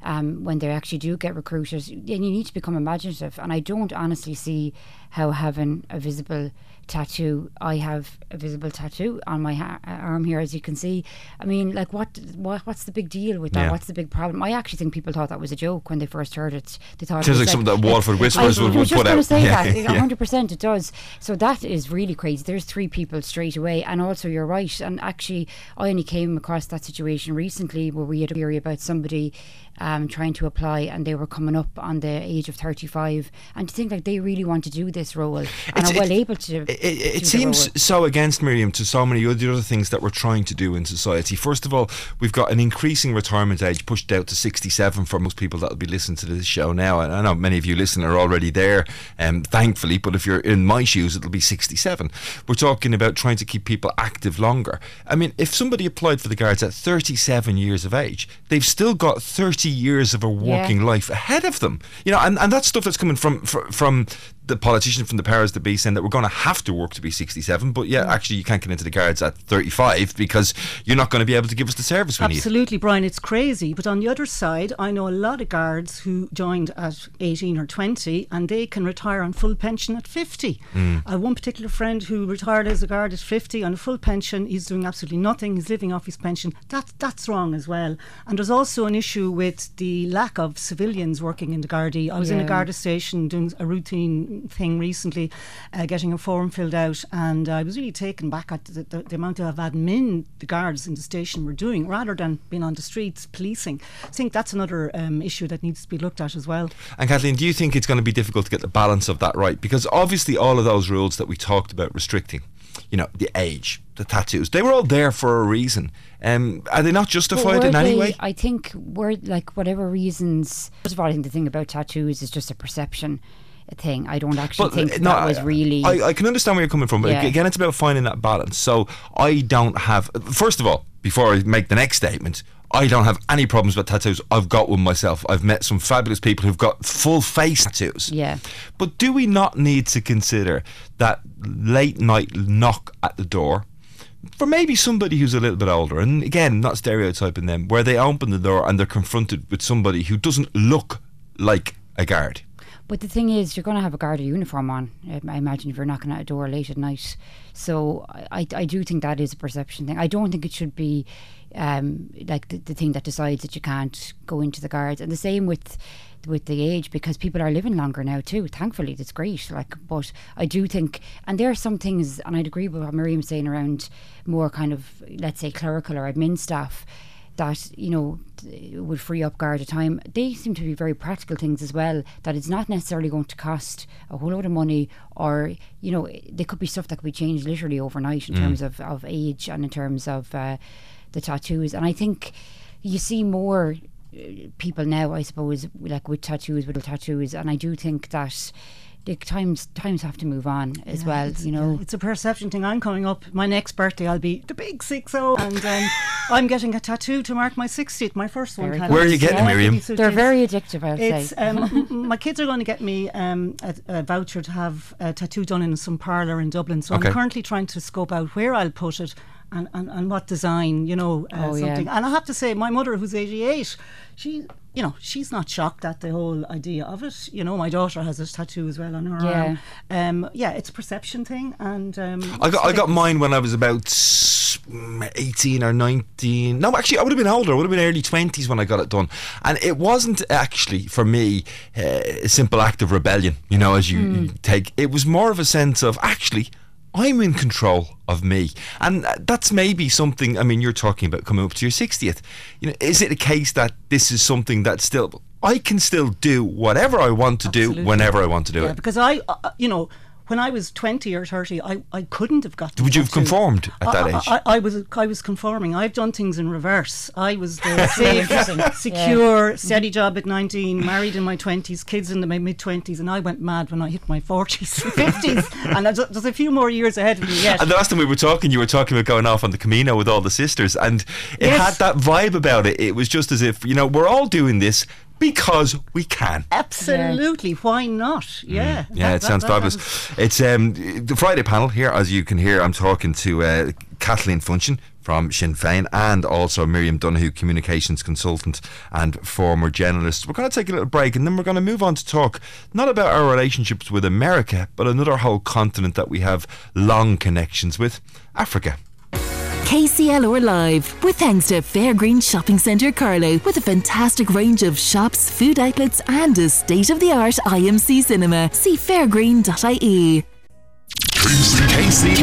Um, when they actually do get recruited, then you need to become imaginative. And I don't honestly see how having a visible tattoo. I have a visible tattoo on my ha- uh, arm here, as you can see. I mean, like, what, what what's the big deal with that? Yeah. What's the big problem? I actually think people thought that was a joke when they first heard it. They thought it was like something that Waterford Whisperers I would- was just put gonna out. say Yeah, that. yeah. 100% it does. So that is really crazy. There's three people straight away, and also you're right. And actually, I only came across that situation recently where we had a theory about somebody um, trying to apply, and they were coming up on the age of 35, and to think like they really want to do this role and It's- are well it- able to. It, it seems so against Miriam to so many of the other things that we're trying to do in society. First of all, we've got an increasing retirement age pushed out to 67 for most people that will be listening to this show now. And I know many of you listening are already there, um, thankfully, but if you're in my shoes, it'll be 67. We're talking about trying to keep people active longer. I mean, if somebody applied for the Guards at 37 years of age, they've still got 30 years of a Yeah. working life ahead of them. You know, and, and that's stuff that's coming from, from, from the politician from the powers that be saying that we're going to have to work to be 67, but yeah, actually you can't get into the guards at 35 because you're not going to be able to give us the service we need. Absolutely, Brian. It's crazy. But on the other side, I know a lot of guards who joined at 18 or 20 and they can retire on full pension at 50. Mm. I have one particular friend who retired as a guard at 50 on a full pension. He's doing absolutely nothing. He's living off his pension. That, that's wrong as well. And there's also an issue with the lack of civilians working in the Gardaí. I was in a Yeah. Garda station doing a routine thing recently, uh, getting a form filled out, and I was really taken back at the, the, the amount of admin the guards in the station were doing rather than being on the streets policing. I think that's another um, issue that needs to be looked at as well. And Kathleen, do you think it's going to be difficult to get the balance of that right? Because obviously, all of those rules that we talked about restricting, you know, the age, the tattoos, they were all there for a reason. Um, are they not justified were in any they- way? I think were like whatever reasons. First of all, I think the thing about tattoos is just a perception thing. I don't actually think uh, that was really. I, I can understand where you're coming from, but Yeah. again, it's about finding that balance. So I don't have. First of all, before I make the next statement. I don't have any problems with tattoos. I've got one myself. I've met some fabulous people who've got full face tattoos. Yeah. But do we not need to consider that late night knock at the door for maybe somebody who's a little bit older, and again, not stereotyping them, where they open the door and they're confronted with somebody who doesn't look like a guard? But the thing is, you're going to have a Garda uniform on. I imagine if you're knocking at a door late at night. So I, I do think that is a perception thing. I don't think it should be um, like the, the thing that decides that you can't go into the guards. And the same with with the age because people are living longer now too. Thankfully, that's great. Like, but I do think, and there are some things, and I'd agree with what Miriam's saying around more kind of let's say clerical or admin staff that you know would free up Garda time. They seem to be very practical things as well. That it's not necessarily going to cost a whole lot of money, or you know, they could be stuff that could be changed literally overnight in Mm. terms of, of age and in terms of uh, the tattoos. And I think you see more uh, people now, I suppose, like with tattoos, with tattoos, and I do think that. The times times have to move on as Yeah, well, you know. yeah, it's a perception thing. I'm coming up. My next birthday, I'll be the big six zero, and um, I'm getting a tattoo to mark my 60th. My first one. Very kind Where are you getting it, Miriam? They're very addictive, I'll it's, say. Um, my kids are going to get me um, a, a voucher to have a tattoo done in some parlour in Dublin. So Okay. I'm currently trying to scope out where I'll put it. And, and, and what design, you know, uh, Oh, yeah. something. And I have to say, my mother, who's 88, she, you know, she's not shocked at the whole idea of it. You know, my daughter has a tattoo as well on her Yeah. arm. Um, yeah, it's a perception thing. And um, I got I got mine when I was about mm, 18 or 19. No, actually, I would have been older. I would have been early 20s when I got it done. And it wasn't actually, for me, uh, a simple act of rebellion, you know, as you, Hmm. you take. It was more of a sense of, actually, I'm in control of me. And that's maybe something, I mean, you're talking about coming up to your 60th. You know, is it a case that this is something that still, I can still do whatever I want to do whenever I want to do yeah, it? because I, uh, you know, when I was 20 or 30, I, I couldn't have got. Would you have conformed at that I, age? I, I was I was conforming. I've done things in reverse. I was the safe, interesting. secure, steady job at 19, married in my 20s, kids in the, my mid 20s, and I went mad when I hit my 40s, 50s, and there's, there's a few more years ahead of me yet. And the last time we were talking, you were talking about going off on the Camino with all the sisters, and it Yes. had that vibe about it. It was just as if you know we're all doing this because we can. Absolutely, why not? Yeah, Yeah, That- it that- sounds that- fabulous. It's um, the Friday panel here, as you can hear. I'm talking to uh, Kathleen Funchion from Sinn Féin and also Miriam Donohoe, communications consultant and former journalist. We're going to take a little break and then we're going to move on to talk not about our relationships with America, but another whole continent that we have long connections with Africa. KCLR Live, with thanks to Fairgreen Shopping Centre Carlow, with a fantastic range of shops, food outlets, and a state of the art IMC cinema. See fairgreen.ie. KC.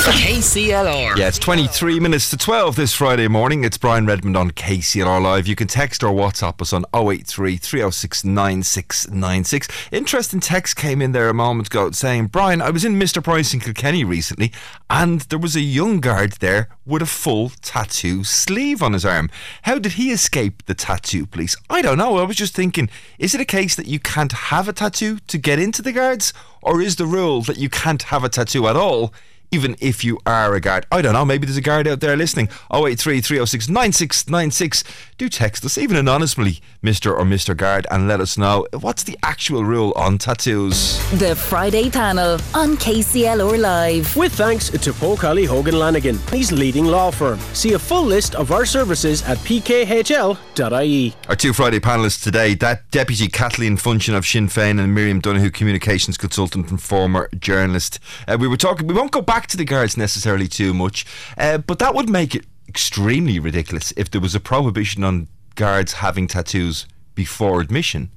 KCLR. Yeah, it's 23 minutes to 12 this Friday morning. It's Brian Redmond on KCLR Live. You can text or WhatsApp us on 083 306 9696. Interesting text came in there a moment ago saying, Brian, I was in Mr. Price in Kilkenny recently and there was a young guard there with a full tattoo sleeve on his arm. How did he escape the tattoo police? I don't know. I was just thinking, is it a case that you can't have a tattoo to get into the guards? Or is the rule that you can't have a tattoo at all? Even if you are a guard. I don't know, maybe there's a guard out there listening. 083 306 9696. Do text us, even anonymously, Mr. or Mr. Guard, and let us know what's the actual rule on tattoos. The Friday panel on KCLR Live. With thanks to Poe Kiely Hogan Lanigan, his leading law firm. See a full list of our services at pkhl.ie. Our two Friday panelists today, that Deputy Kathleen Funchion of Sinn Féin and Miriam Donohoe, communications consultant and former journalist. Uh, we were talking, we won't go back to the guards necessarily too much, uh, but that would make it extremely ridiculous if there was a prohibition on guards having tattoos before admission.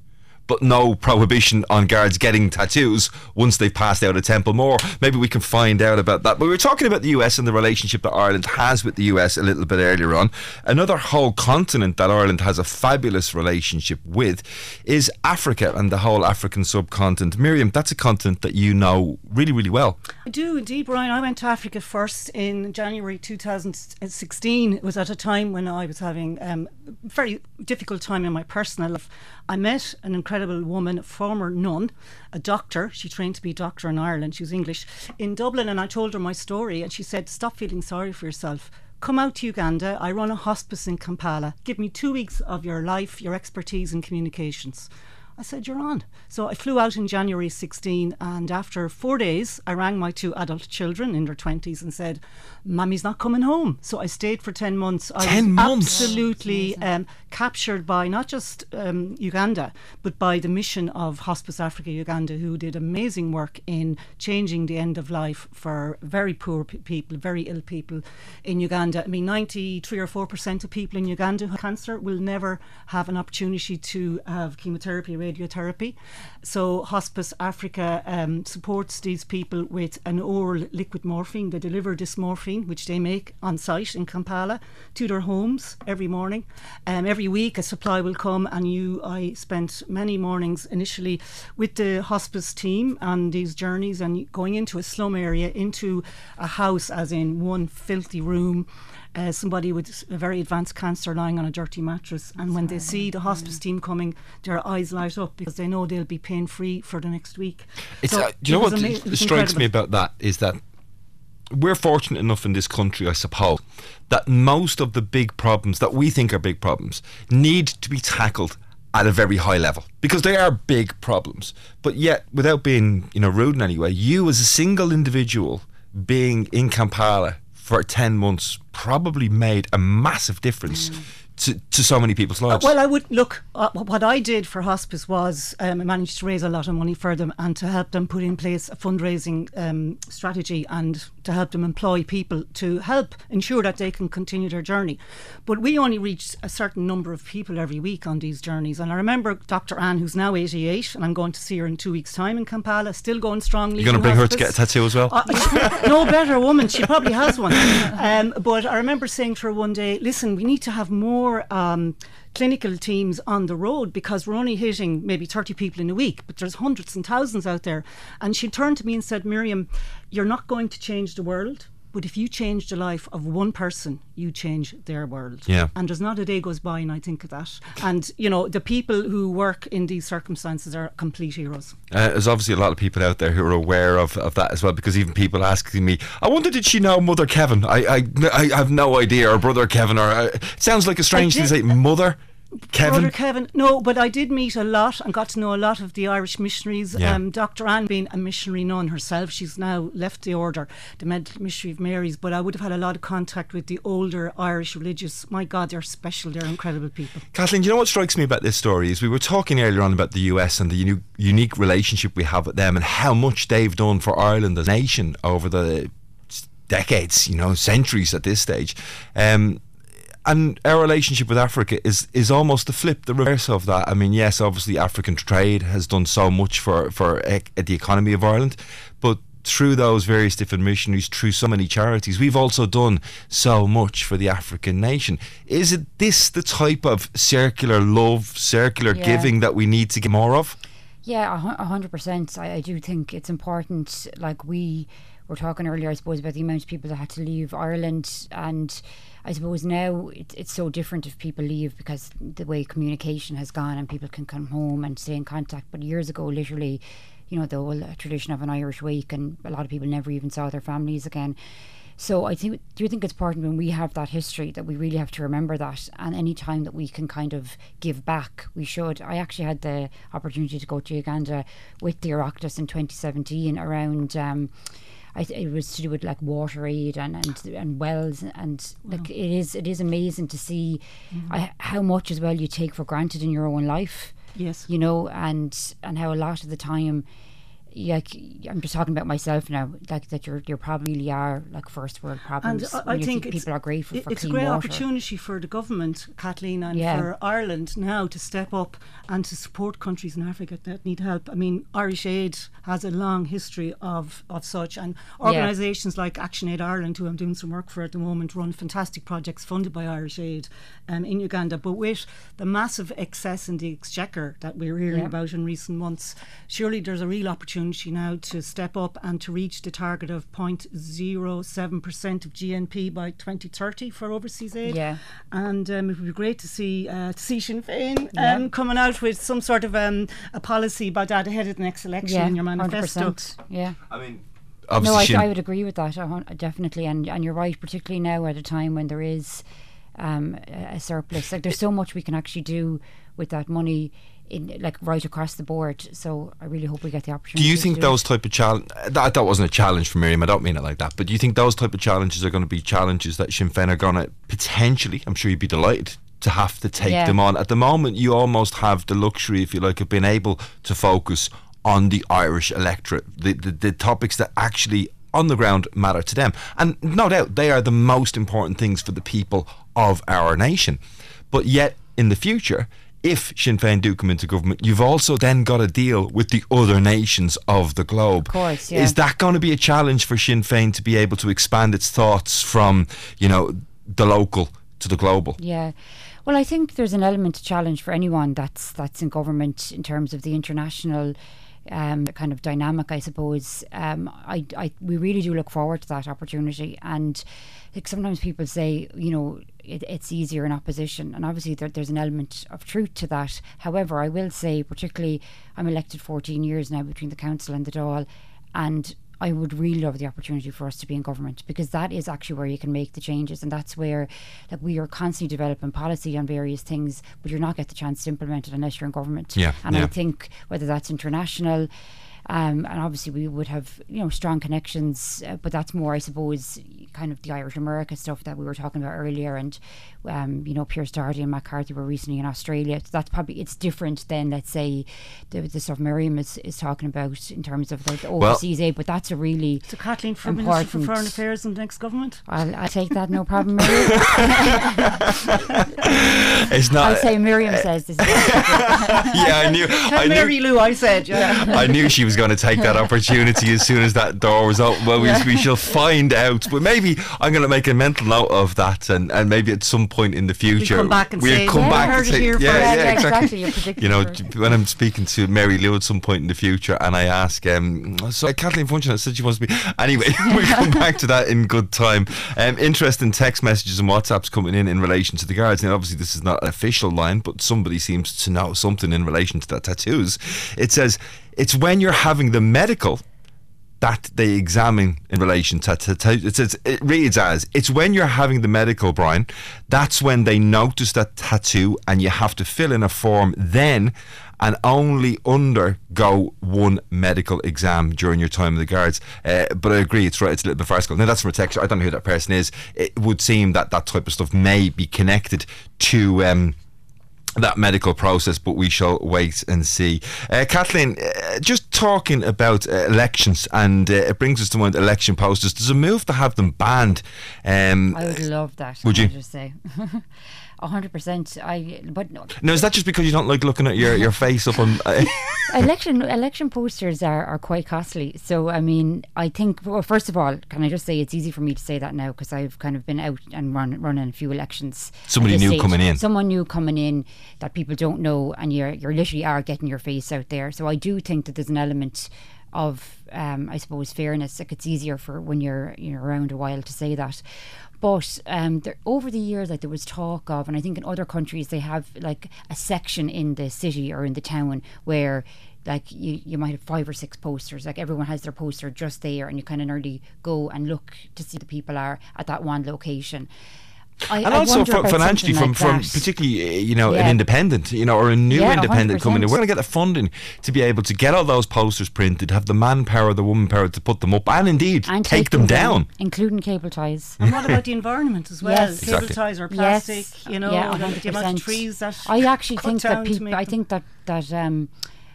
But no prohibition on guards getting tattoos once they've passed out of Templemore. Maybe we can find out about that. But we were talking about the US and the relationship that Ireland has with the US a little bit earlier on. Another whole continent that Ireland has a fabulous relationship with is Africa and the whole African subcontinent. Miriam, that's a continent that you know really, really well. I do indeed, Brian. I went to Africa first in January 2016. It was at a time when I was having um, very difficult time in my personal life. I met an incredible woman, a former nun, a doctor. She trained to be a doctor in Ireland. She was English in Dublin, and I told her my story, and she said, "Stop feeling sorry for yourself." Come out to Uganda. I run a hospice in Kampala. Give me two weeks of your life, your expertise in communications. I said, You're on. So I flew out in January 16, and after four days, I rang my two adult children in their 20s and said, Mummy's not coming home. So I stayed for 10 months. I 10 was months? absolutely um, captured by not just um, Uganda, but by the mission of Hospice Africa Uganda, who did amazing work in changing the end of life for very poor p- people, very ill people in Uganda. I mean, 93 or 4% of people in Uganda who have cancer will never have an opportunity to have chemotherapy, radiotherapy. So, Hospice Africa um, supports these people with an oral liquid morphine. They deliver this morphine, which they make on site in Kampala, to their homes every morning. Um, every week, a supply will come, and you. I spent many mornings initially with the hospice team on these journeys and going into a slum area, into a house, as in one filthy room uh, somebody with a very advanced cancer lying on a dirty mattress. And when they see the hospice team coming, their eyes light up because they know they'll be pain free for the next week. It's, So uh, do you it know what ama- th- it was strikes me about that is that we're fortunate enough in this country, I suppose, that most of the big problems that we think are big problems need to be tackled at a very high level because they are big problems. But yet, without being you know rude in any way, you as a single individual being in Kampala for ten months probably made a massive difference to, to so many people's lives. Well, I would look. Uh, what I did for hospice was um, I managed to raise a lot of money for them and to help them put in place a fundraising um, strategy and to help them employ people to help ensure that they can continue their journey. But we only reach a certain number of people every week on these journeys. And I remember Dr. Anne, who's now 88, and I'm going to see her in two weeks' time in Kampala, still going strongly. You're going to in bring her to get a tattoo as well. Uh, no better woman. She probably has one. Um, but I remember saying to her one day, listen, we need to have more um, clinical teams on the road because we're only hitting maybe 30 people in a week, but there's hundreds and thousands out there. And she turned to me and said, Miriam, you're not going to change the world. But if you change the life of one person, you change their world. Yeah. And there's not a day goes by and I think of that. And, you know, the people who work in these circumstances are complete heroes. Uh, there's obviously a lot of people out there who are aware of, of that as well because even people asking me, I wonder did she know Mother Kevin? I I, I have no idea, or Brother Kevin, or uh, it sounds like a strange thing to say, Mother. Kevin? Brother Kevin. No, but I did meet a lot and got to know a lot of the Irish missionaries. Yeah. Um, Dr. Anne being a missionary nun herself, she's now left the order, the Medical Missionary of Mary's. But I would have had a lot of contact with the older Irish religious. My God, they're special. They're incredible people. Kathleen, do you know what strikes me about this story is we were talking earlier on about the US and the uni- unique relationship we have with them and how much they've done for Ireland as a nation over the decades, you know, centuries at this stage. Um, and our relationship with Africa is is almost the flip, the reverse of that. I mean, yes, obviously African trade has done so much for for ec- the economy of Ireland, but through those various different missionaries, through so many charities, we've also done so much for the African nation. Is it this the type of circular love, circular Yeah. giving that we need to get more of? Yeah, a hundred percent. I, I do think it's important. Like we were talking earlier, I suppose, about the amount of people that had to leave Ireland, and I suppose now it, it's so different if people leave because the way communication has gone and people can come home and stay in contact. But years ago, literally, you know, the whole tradition of an Irish week, and a lot of people never even saw their families again. So I think, do you think it's important when we have that history that we really have to remember that, and any time that we can kind of give back, we should. I actually had the opportunity to go to Uganda with the Oireachtas in 2017 around. Um, I it was to do with like water aid and and, and wells and like it is it is amazing to see Mhm. I, how much as well you take for granted in your own life. Yes. you know, and and how a lot of the time like I'm just talking about myself now, like that you're you probably really are like first world And problems. I, I think people are grateful for it- for it's a great water. opportunity for the government, Kathleen, and Yeah. for Ireland now to step up and to support countries in Africa that need help. I mean, Irish Aid has a long history of, of such, and Yeah. organisations like Action Aid Ireland, who I'm doing some work for at the moment, run fantastic projects funded by Irish Aid um, in Uganda. But with the massive excess in the exchequer that we're hearing Yeah. about in recent months, surely there's a real opportunity now to step up and to reach the target of 0.07% of GNP by 2030 for overseas aid. Yeah. And um, it would be great to see uh, to see Sinn Féin Yeah. um, coming out with some sort of um, a policy about that ahead of the next election yeah, in your manifesto. 100%, Yeah. I mean, no, obviously I, I would agree with that a definitely, and and you're right, particularly now at a time when there is um, a surplus. Like there's so much we can actually do with that money, in like right across the board. So I really hope we get the opportunity. Do you think do those it. type of challenge that that wasn't a challenge for Miriam? I don't mean it like that, but do you think those type of challenges are going to be challenges that Sinn Féin are going to potentially? I'm sure you'd be delighted to have to take Yeah. them on. At the moment, you almost have the luxury, if you like, of being able to focus on the Irish electorate, the the, the topics that actually on the ground matter to them, and no doubt they are the most important things for the people of our nation. But yet, in the future, if Sinn Féin do come into government, you've also then got to deal with the other nations of the globe. Of course, yeah. Is that going to be a challenge for Sinn Féin to be able to expand its thoughts from, you know, the local to the global? Yeah. Well, I think there's an element of challenge for anyone that's that's in government in terms of the international um, kind of dynamic, I suppose. Um, I, I, we really do look forward to that opportunity. And like sometimes people say, you know, it, it's easier in opposition. And obviously there, there's an element of truth to that. However, I will say, particularly, I'm elected 14 years now between the council and the Dáil. And I would really love the opportunity for us to be in government because that is actually where you can make the changes, and that's where like we are constantly developing policy on various things, but you're not get the chance to implement it unless you're in government. Yeah, and yeah. I think whether that's international. Um, and obviously, we would have you know strong connections, uh, but that's more, I suppose, kind of the Irish America stuff that we were talking about earlier. And um, you know, Pearse Doherty and McCarthy were recently in Australia. So that's probably it's different than let's say the, the stuff Miriam is, is talking about in terms of the, the Well- overseas aid. But that's a really So Kathleen for Minister for. Foreign Affairs in the next government? I'll, I'll take that, no problem. Miriam. It's not. I'll say Miriam says this. yeah, I knew. I knew. Mary Lou, I said, yeah. I knew she was going to take that opportunity as soon as that door was open. Well, we, we shall find out. But maybe I'm going to make a mental note of that, and, and maybe at some point in the future come back and we'll say, come "Yeah, back and say, yeah, first." yeah, Yeah, exactly. exactly, You know, when I'm speaking to Mary Lou at some point in the future, and I ask, um, so Kathleen Funchion said she wants to be. Anyway, we'll come back to that in good time. Um, interesting text messages and WhatsApps coming in in relation to the guards. Now, obviously, this is not an official line, but somebody seems to know something in relation to that tattoos. It says it's when you're having the medical that they examine in relation to, to, to it, says, it reads as it's when you're having the medical, Brian, that's when they notice that tattoo and you have to fill in a form then and only undergo one medical exam during your time in the guards. Uh, but I agree, it's right, it's a little bit farcical. Now, that's from a text. I don't know who that person is. It would seem that that type of stuff may be connected to. Um, that medical process, but we shall wait and see. Uh, Kathleen, uh, just talking about uh, elections, and uh, it brings us to mind election posters. There's a move to have them banned. Um, I would love that. Would you? just say? A hundred percent. I but no, now, is that just because you don't like looking at your, your face up on? Uh, election election posters are, are quite costly. So I mean, I think well, first of all, can I just say it's easy for me to say that now because I've kind of been out and run running a few elections. Somebody new stage. coming in. Someone new coming in that people don't know, and you're you're literally are getting your face out there. So I do think that there's an element of um, I suppose fairness. Like it's easier for when you're you're around a while to say that. But um, there, over the years, like there was talk of, and I think in other countries they have like a section in the city or in the town where like you, you might have five or six posters like everyone has their poster just there and you kind of nearly go and look to see the people are at that one location I, and I also for, financially something from, like from particularly uh, you know an independent you know or a new Yeah, independent coming in 100%. we're going to get the funding to be able to get all those posters printed have the manpower the woman power to put them up and indeed and take, them down, including cable ties. And what about the environment as well? Yes. Cable Exactly. ties or Yes. plastic, you know, yeah, the, the amount of 100%. trees that I actually cut think that down to people. I think that that um,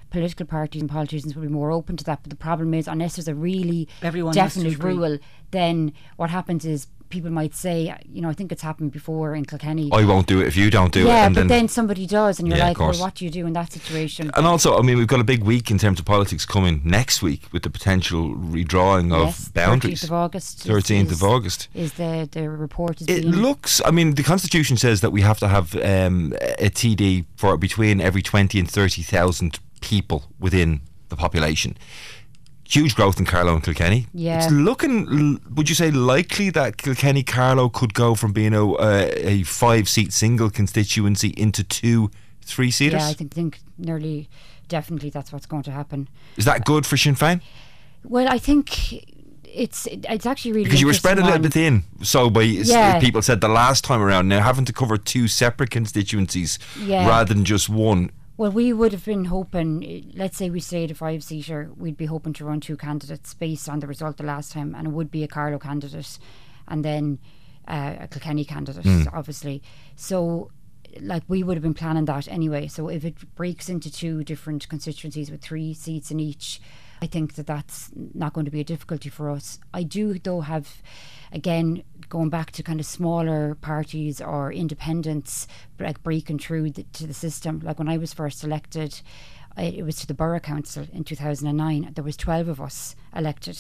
political parties and politicians will be more open to that. But the problem is, unless there's a really Everyone has definite rule, then what happens is people might say, you know, I think it's happened before in Kilkenny. I won't do it if you don't do yeah, it Yeah, but then, then, somebody does, and you're Yeah, like, well, what do you do in that situation? and also I mean we've got a big week in terms of politics coming next week with the potential redrawing of yes, boundaries 13th of August. is- 13th is- of August is the the report is It looks. I mean, the constitution says that we have to have um, a TD for between every twenty and thirty thousand people within the population. Huge growth in Carlow and Kilkenny. Yeah. It's looking. Would you say likely that Kilkenny Carlow could go from being a, a, a five-seat single constituency into two three-seaters? Yeah, I think think nearly definitely that's what's going to happen. Is that good for Sinn Féin? Well, I think it's it's actually really Because you were spread a little bit thin. So by Yeah. people said the last time around, now having to cover two separate constituencies Yeah. rather than just one. Well, we would have been hoping, let's say we stayed a five seater, we'd be hoping to run two candidates based on the result the last time, and it would be a Carlow candidate and then uh, a Kilkenny candidate, Mm. obviously. So, like, we would have been planning that anyway. So, if it breaks into two different constituencies with three seats in each, I think that that's not going to be a difficulty for us. I do, though, have, again, going back to kind of smaller parties or independents, like breaking through the, to the system. Like when I was first elected, it was to the borough council in 2009. There was 12 of us elected.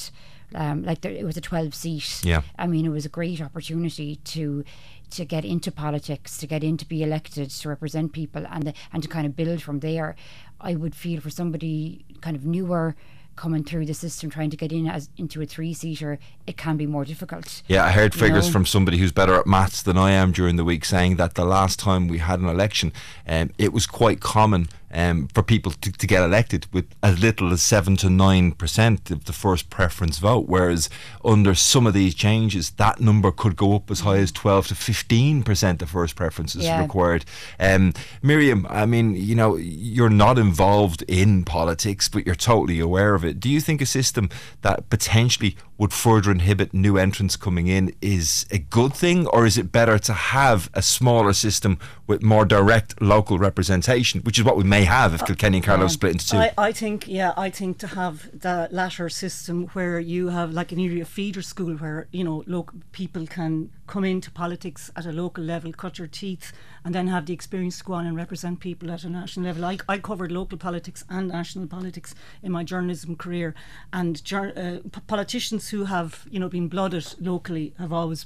Um, like there, it was a 12 seat. Yeah. I mean, it was a great opportunity to to get into politics, to get in to be elected, to represent people, and the, and to kind of build from there. I would feel for somebody kind of newer coming through the system, trying to get in as into a three seater, it can be more difficult. Yeah, I heard figures know? from somebody who's better at maths than I am during the week saying that the last time we had an election, um, it was quite common um, for people to, to get elected with as little as 7 to 9% of the first preference vote, whereas under some of these changes, that number could go up as high as 12 to 15% of first preferences Yeah. required. Um, Miriam, I mean, you know, you're not involved in politics, but you're totally aware of it. Do you think a system that potentially would further inhibit new entrants coming in is a good thing, or is it better to have a smaller system with more direct local representation, which is what we may have if uh, Kilkenny and Carlow split into two? I, I think, yeah, I think to have the latter system where you have like an area feeder school where, you know, local people can come into politics at a local level, cut your teeth, and then have the experience to go on and represent people at a national level. I, I covered local politics and national politics in my journalism career, and uh, politicians who have, you know, been blooded locally have always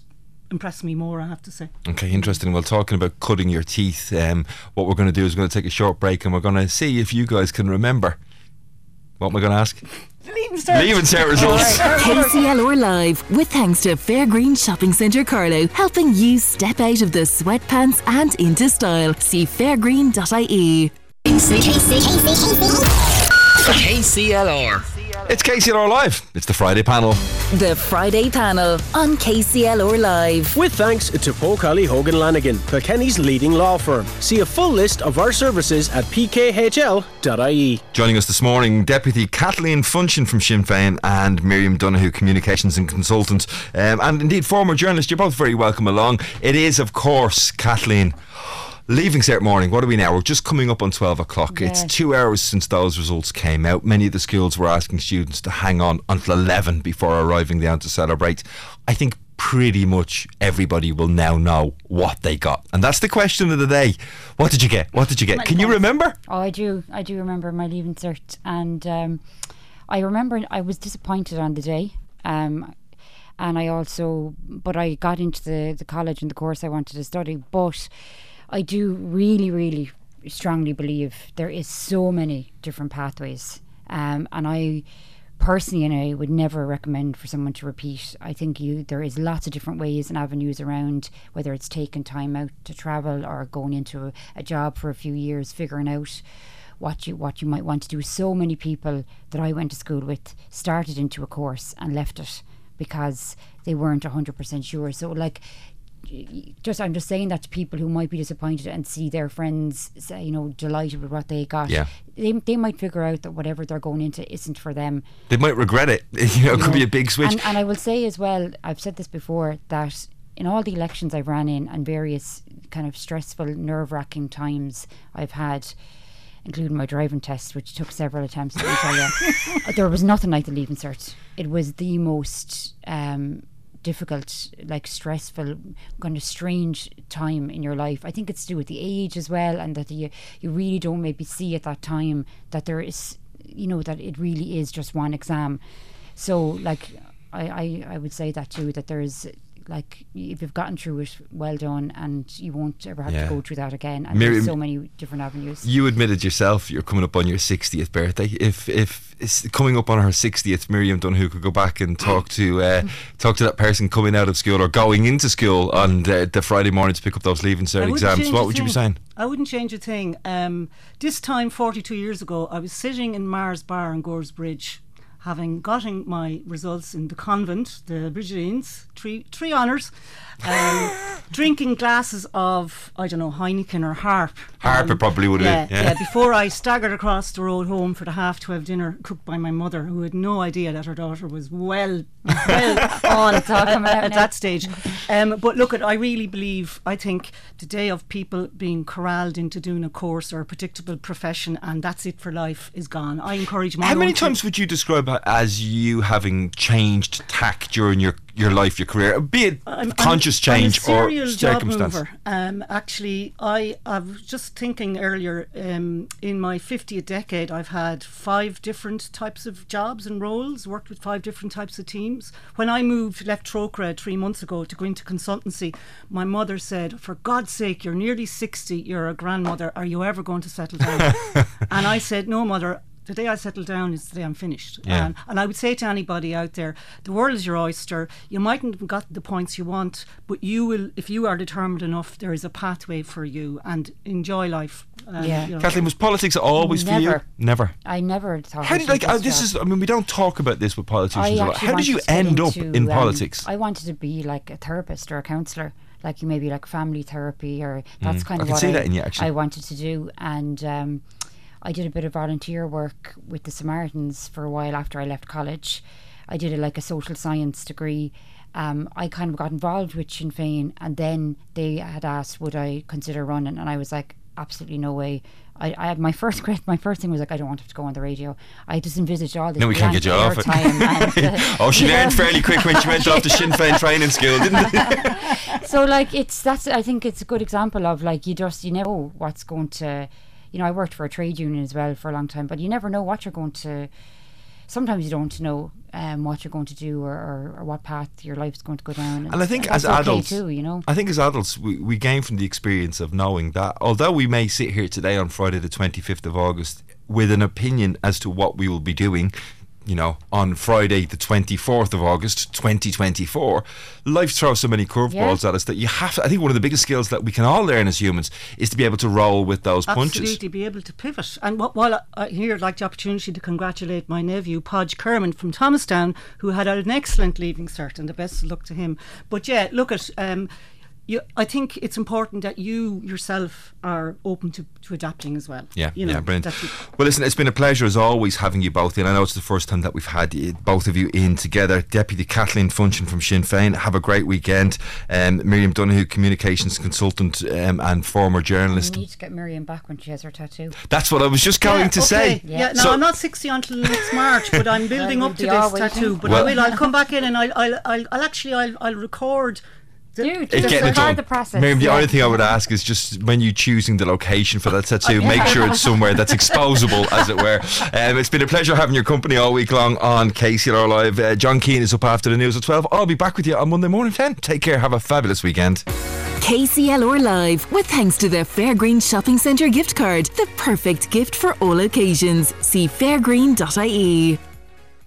impressed me more, I have to say. Okay, interesting. Well, talking about cutting your teeth, um, what we're going to do is we're going to take a short break and we're going to see if you guys can remember. What I going to ask? Leaving cert. Leaving cert results. KCLR Live, with thanks to Fairgreen Shopping Centre Carlow, helping you step out of the sweatpants and into style. See fairgreen.ie. KCLR. It's KCLR Live. It's the Friday panel. The Friday panel on KCLR Live. With thanks to Poe Kiely Hogan Lanigan, Kilkenny's leading law firm. See a full list of our services at pkhl.ie. Joining us this morning, Deputy Kathleen Funchion from Sinn Féin and Miriam Donohoe, Communications and Consultant, um, and indeed former journalist. You're both very welcome along. It is, of course, Kathleen. Leaving cert morning, what are we now? We're just coming up on 12 o'clock. Yeah. It's two hours since those results came out. Many of the schools were asking students to hang on until 11 before arriving down to celebrate. I think pretty much everybody will now know what they got. And that's the question of the day. What did you get? What did you get? Can you remember? Oh, I do. I do remember my leaving cert, and um, I remember I was disappointed on the day. Um, and I also, but I got into the, the college and the course I wanted to study. But I do really, really strongly believe there is so many different pathways, um, and I personally, and I would never recommend for someone to repeat. I think you there is lots of different ways and avenues around whether it's taking time out to travel or going into a, a job for a few years, figuring out what you what you might want to do. So many people that I went to school with started into a course and left it because they weren't hundred percent sure. So like just I'm just saying that to people who might be disappointed and see their friends say, you know delighted with what they got. Yeah. They, they might figure out that whatever they're going into isn't for them. They might regret it. You know, it could be a big switch. And, and I will say as well, I've said this before, that in all the elections I've ran in and various kind of stressful, nerve wracking times I've had, including my driving test, which took several attempts, me tell you, there was nothing like the leaving cert. It was the most um, difficult, like stressful, kind of strange time in your life. I think it's to do with the age as well, and that you you really don't maybe see at that time that there is, you know, that it really is just one exam. So, like, I I, I would say that too. That there is. Like if you've gotten through it, well done, and you won't ever have Yeah. to go through that again. And Miriam, there's so many different avenues. You admitted yourself you're coming up on your 60th birthday. If if it's coming up on her 60th, Miriam Dunn, could go back and talk to uh, talk to that person coming out of school or going into school on the, the Friday morning to pick up those leaving cert exams, what a would you be saying? I wouldn't change a thing. Um, this time, 42 years ago, I was sitting in Mars Bar in Goresbridge, having gotten my results in the convent, the Brigidines, three, three honours, um, drinking glasses of, I don't know, Heineken or Harp. Harp it probably would yeah, have been. Yeah. before I staggered across the road home for the half 12 dinner cooked by my mother, who had no idea that her daughter was well, well on It's at, at that stage. Um, but look, at I really believe, I think the day of people being corralled into doing a course or a predictable profession and that's it for life is gone. I encourage my How many times would you describe it as you having changed tack during your, your life, your career, be it I'm- I'm- conscious I'm change or serial job circumstance? Um, actually, I, I was just thinking earlier. Um, in my 50th decade, I've had five different types of jobs and roles. Worked with five different types of teams. When I moved, left Trócaire three months ago to go into consultancy, my mother said, "For God's sake, you're nearly 60. You're a grandmother. Are you ever going to settle down?" and I said, "No, mother." The day I settle down is the day I'm finished. Yeah. And and I would say to anybody out there, the world is your oyster. You mightn't have got the points you want, but you will, if you are determined enough, there is a pathway for you and enjoy life. Um, Yeah. you know. Kathleen, was politics always for you? Never. Never. I never thought. How did should like uh, this is? I mean, we don't talk about this with politicians. a lot. How did you wanted to end up into, in um, politics? I wanted to be like a therapist or a counsellor, like you maybe like family therapy, or that's Mm, kind of can what I, that in you, actually. I wanted to do. And um, I did a bit of volunteer work with the Samaritans for a while after I left college. I did a, like a social science degree. Um, I kind of got involved with Sinn Féin, and then they had asked would I consider running, and I was like, absolutely no way. I, I had my first my first thing was like I don't want to go on the radio. I just envisaged all this. No, we can't get you off it. and, uh, oh, she you know. learned fairly quick when she went off to Sinn Féin training school, didn't it? so like it's that's I think it's a good example of like you just you never know what's going to you know I worked for a trade union as well for a long time but you never know what you're going to sometimes you don't know um, what you're going to do or, or, or what path your life's going to go down. And I think as okay adults, too you know? I think as adults, we, we gain from the experience of knowing that although we may sit here today on Friday, the 25th of August, with an opinion as to what we will be doing, you know, on Friday, the 24th of August, 2024, life throws so many curveballs at us that you have to, I think one of the biggest skills that we can all learn as humans is to be able to roll with those punches. Absolutely, be able to pivot. And wh- while I, I here, I'd like the opportunity to congratulate my nephew, Podge Kerman from Thomastown, who had an excellent leaving cert, and the best of luck to him. But yeah, look at. Um, you, I think it's important that you yourself are open to, to adapting as well. Yeah, you know, yeah, brilliant. Well, listen, it's been a pleasure as always having you both in. I know it's the first time that we've had you, both of you in together. Deputy Kathleen Funchion from Sinn Féin, have a great weekend. Um, Miriam Donohoe, communications consultant um, and former journalist. We need to get Miriam back when she has her tattoo. That's what I was just going Yeah, to okay. say. Yeah, no, So- I'm not 60 until next March, but I'm building up to be all this waiting. tattoo. But Well- I will. I'll come back in and I'll, I'll, I'll, I'll actually, I'll, I'll record. The, Dude, It's getting it done. the process. Miriam, the yeah. only thing I would ask is just when you choosing the location for that tattoo, Yeah. make sure it's somewhere that's exposable, as it were. Um, it's been a pleasure having your company all week long on KCLR Live. Uh, John Keane is up after the news at 12. I'll be back with you on Monday morning 10. Take care. Have a fabulous weekend. KCLR Live, with thanks to the Fairgreen Shopping Centre gift card, the perfect gift for all occasions. See fairgreen.ie.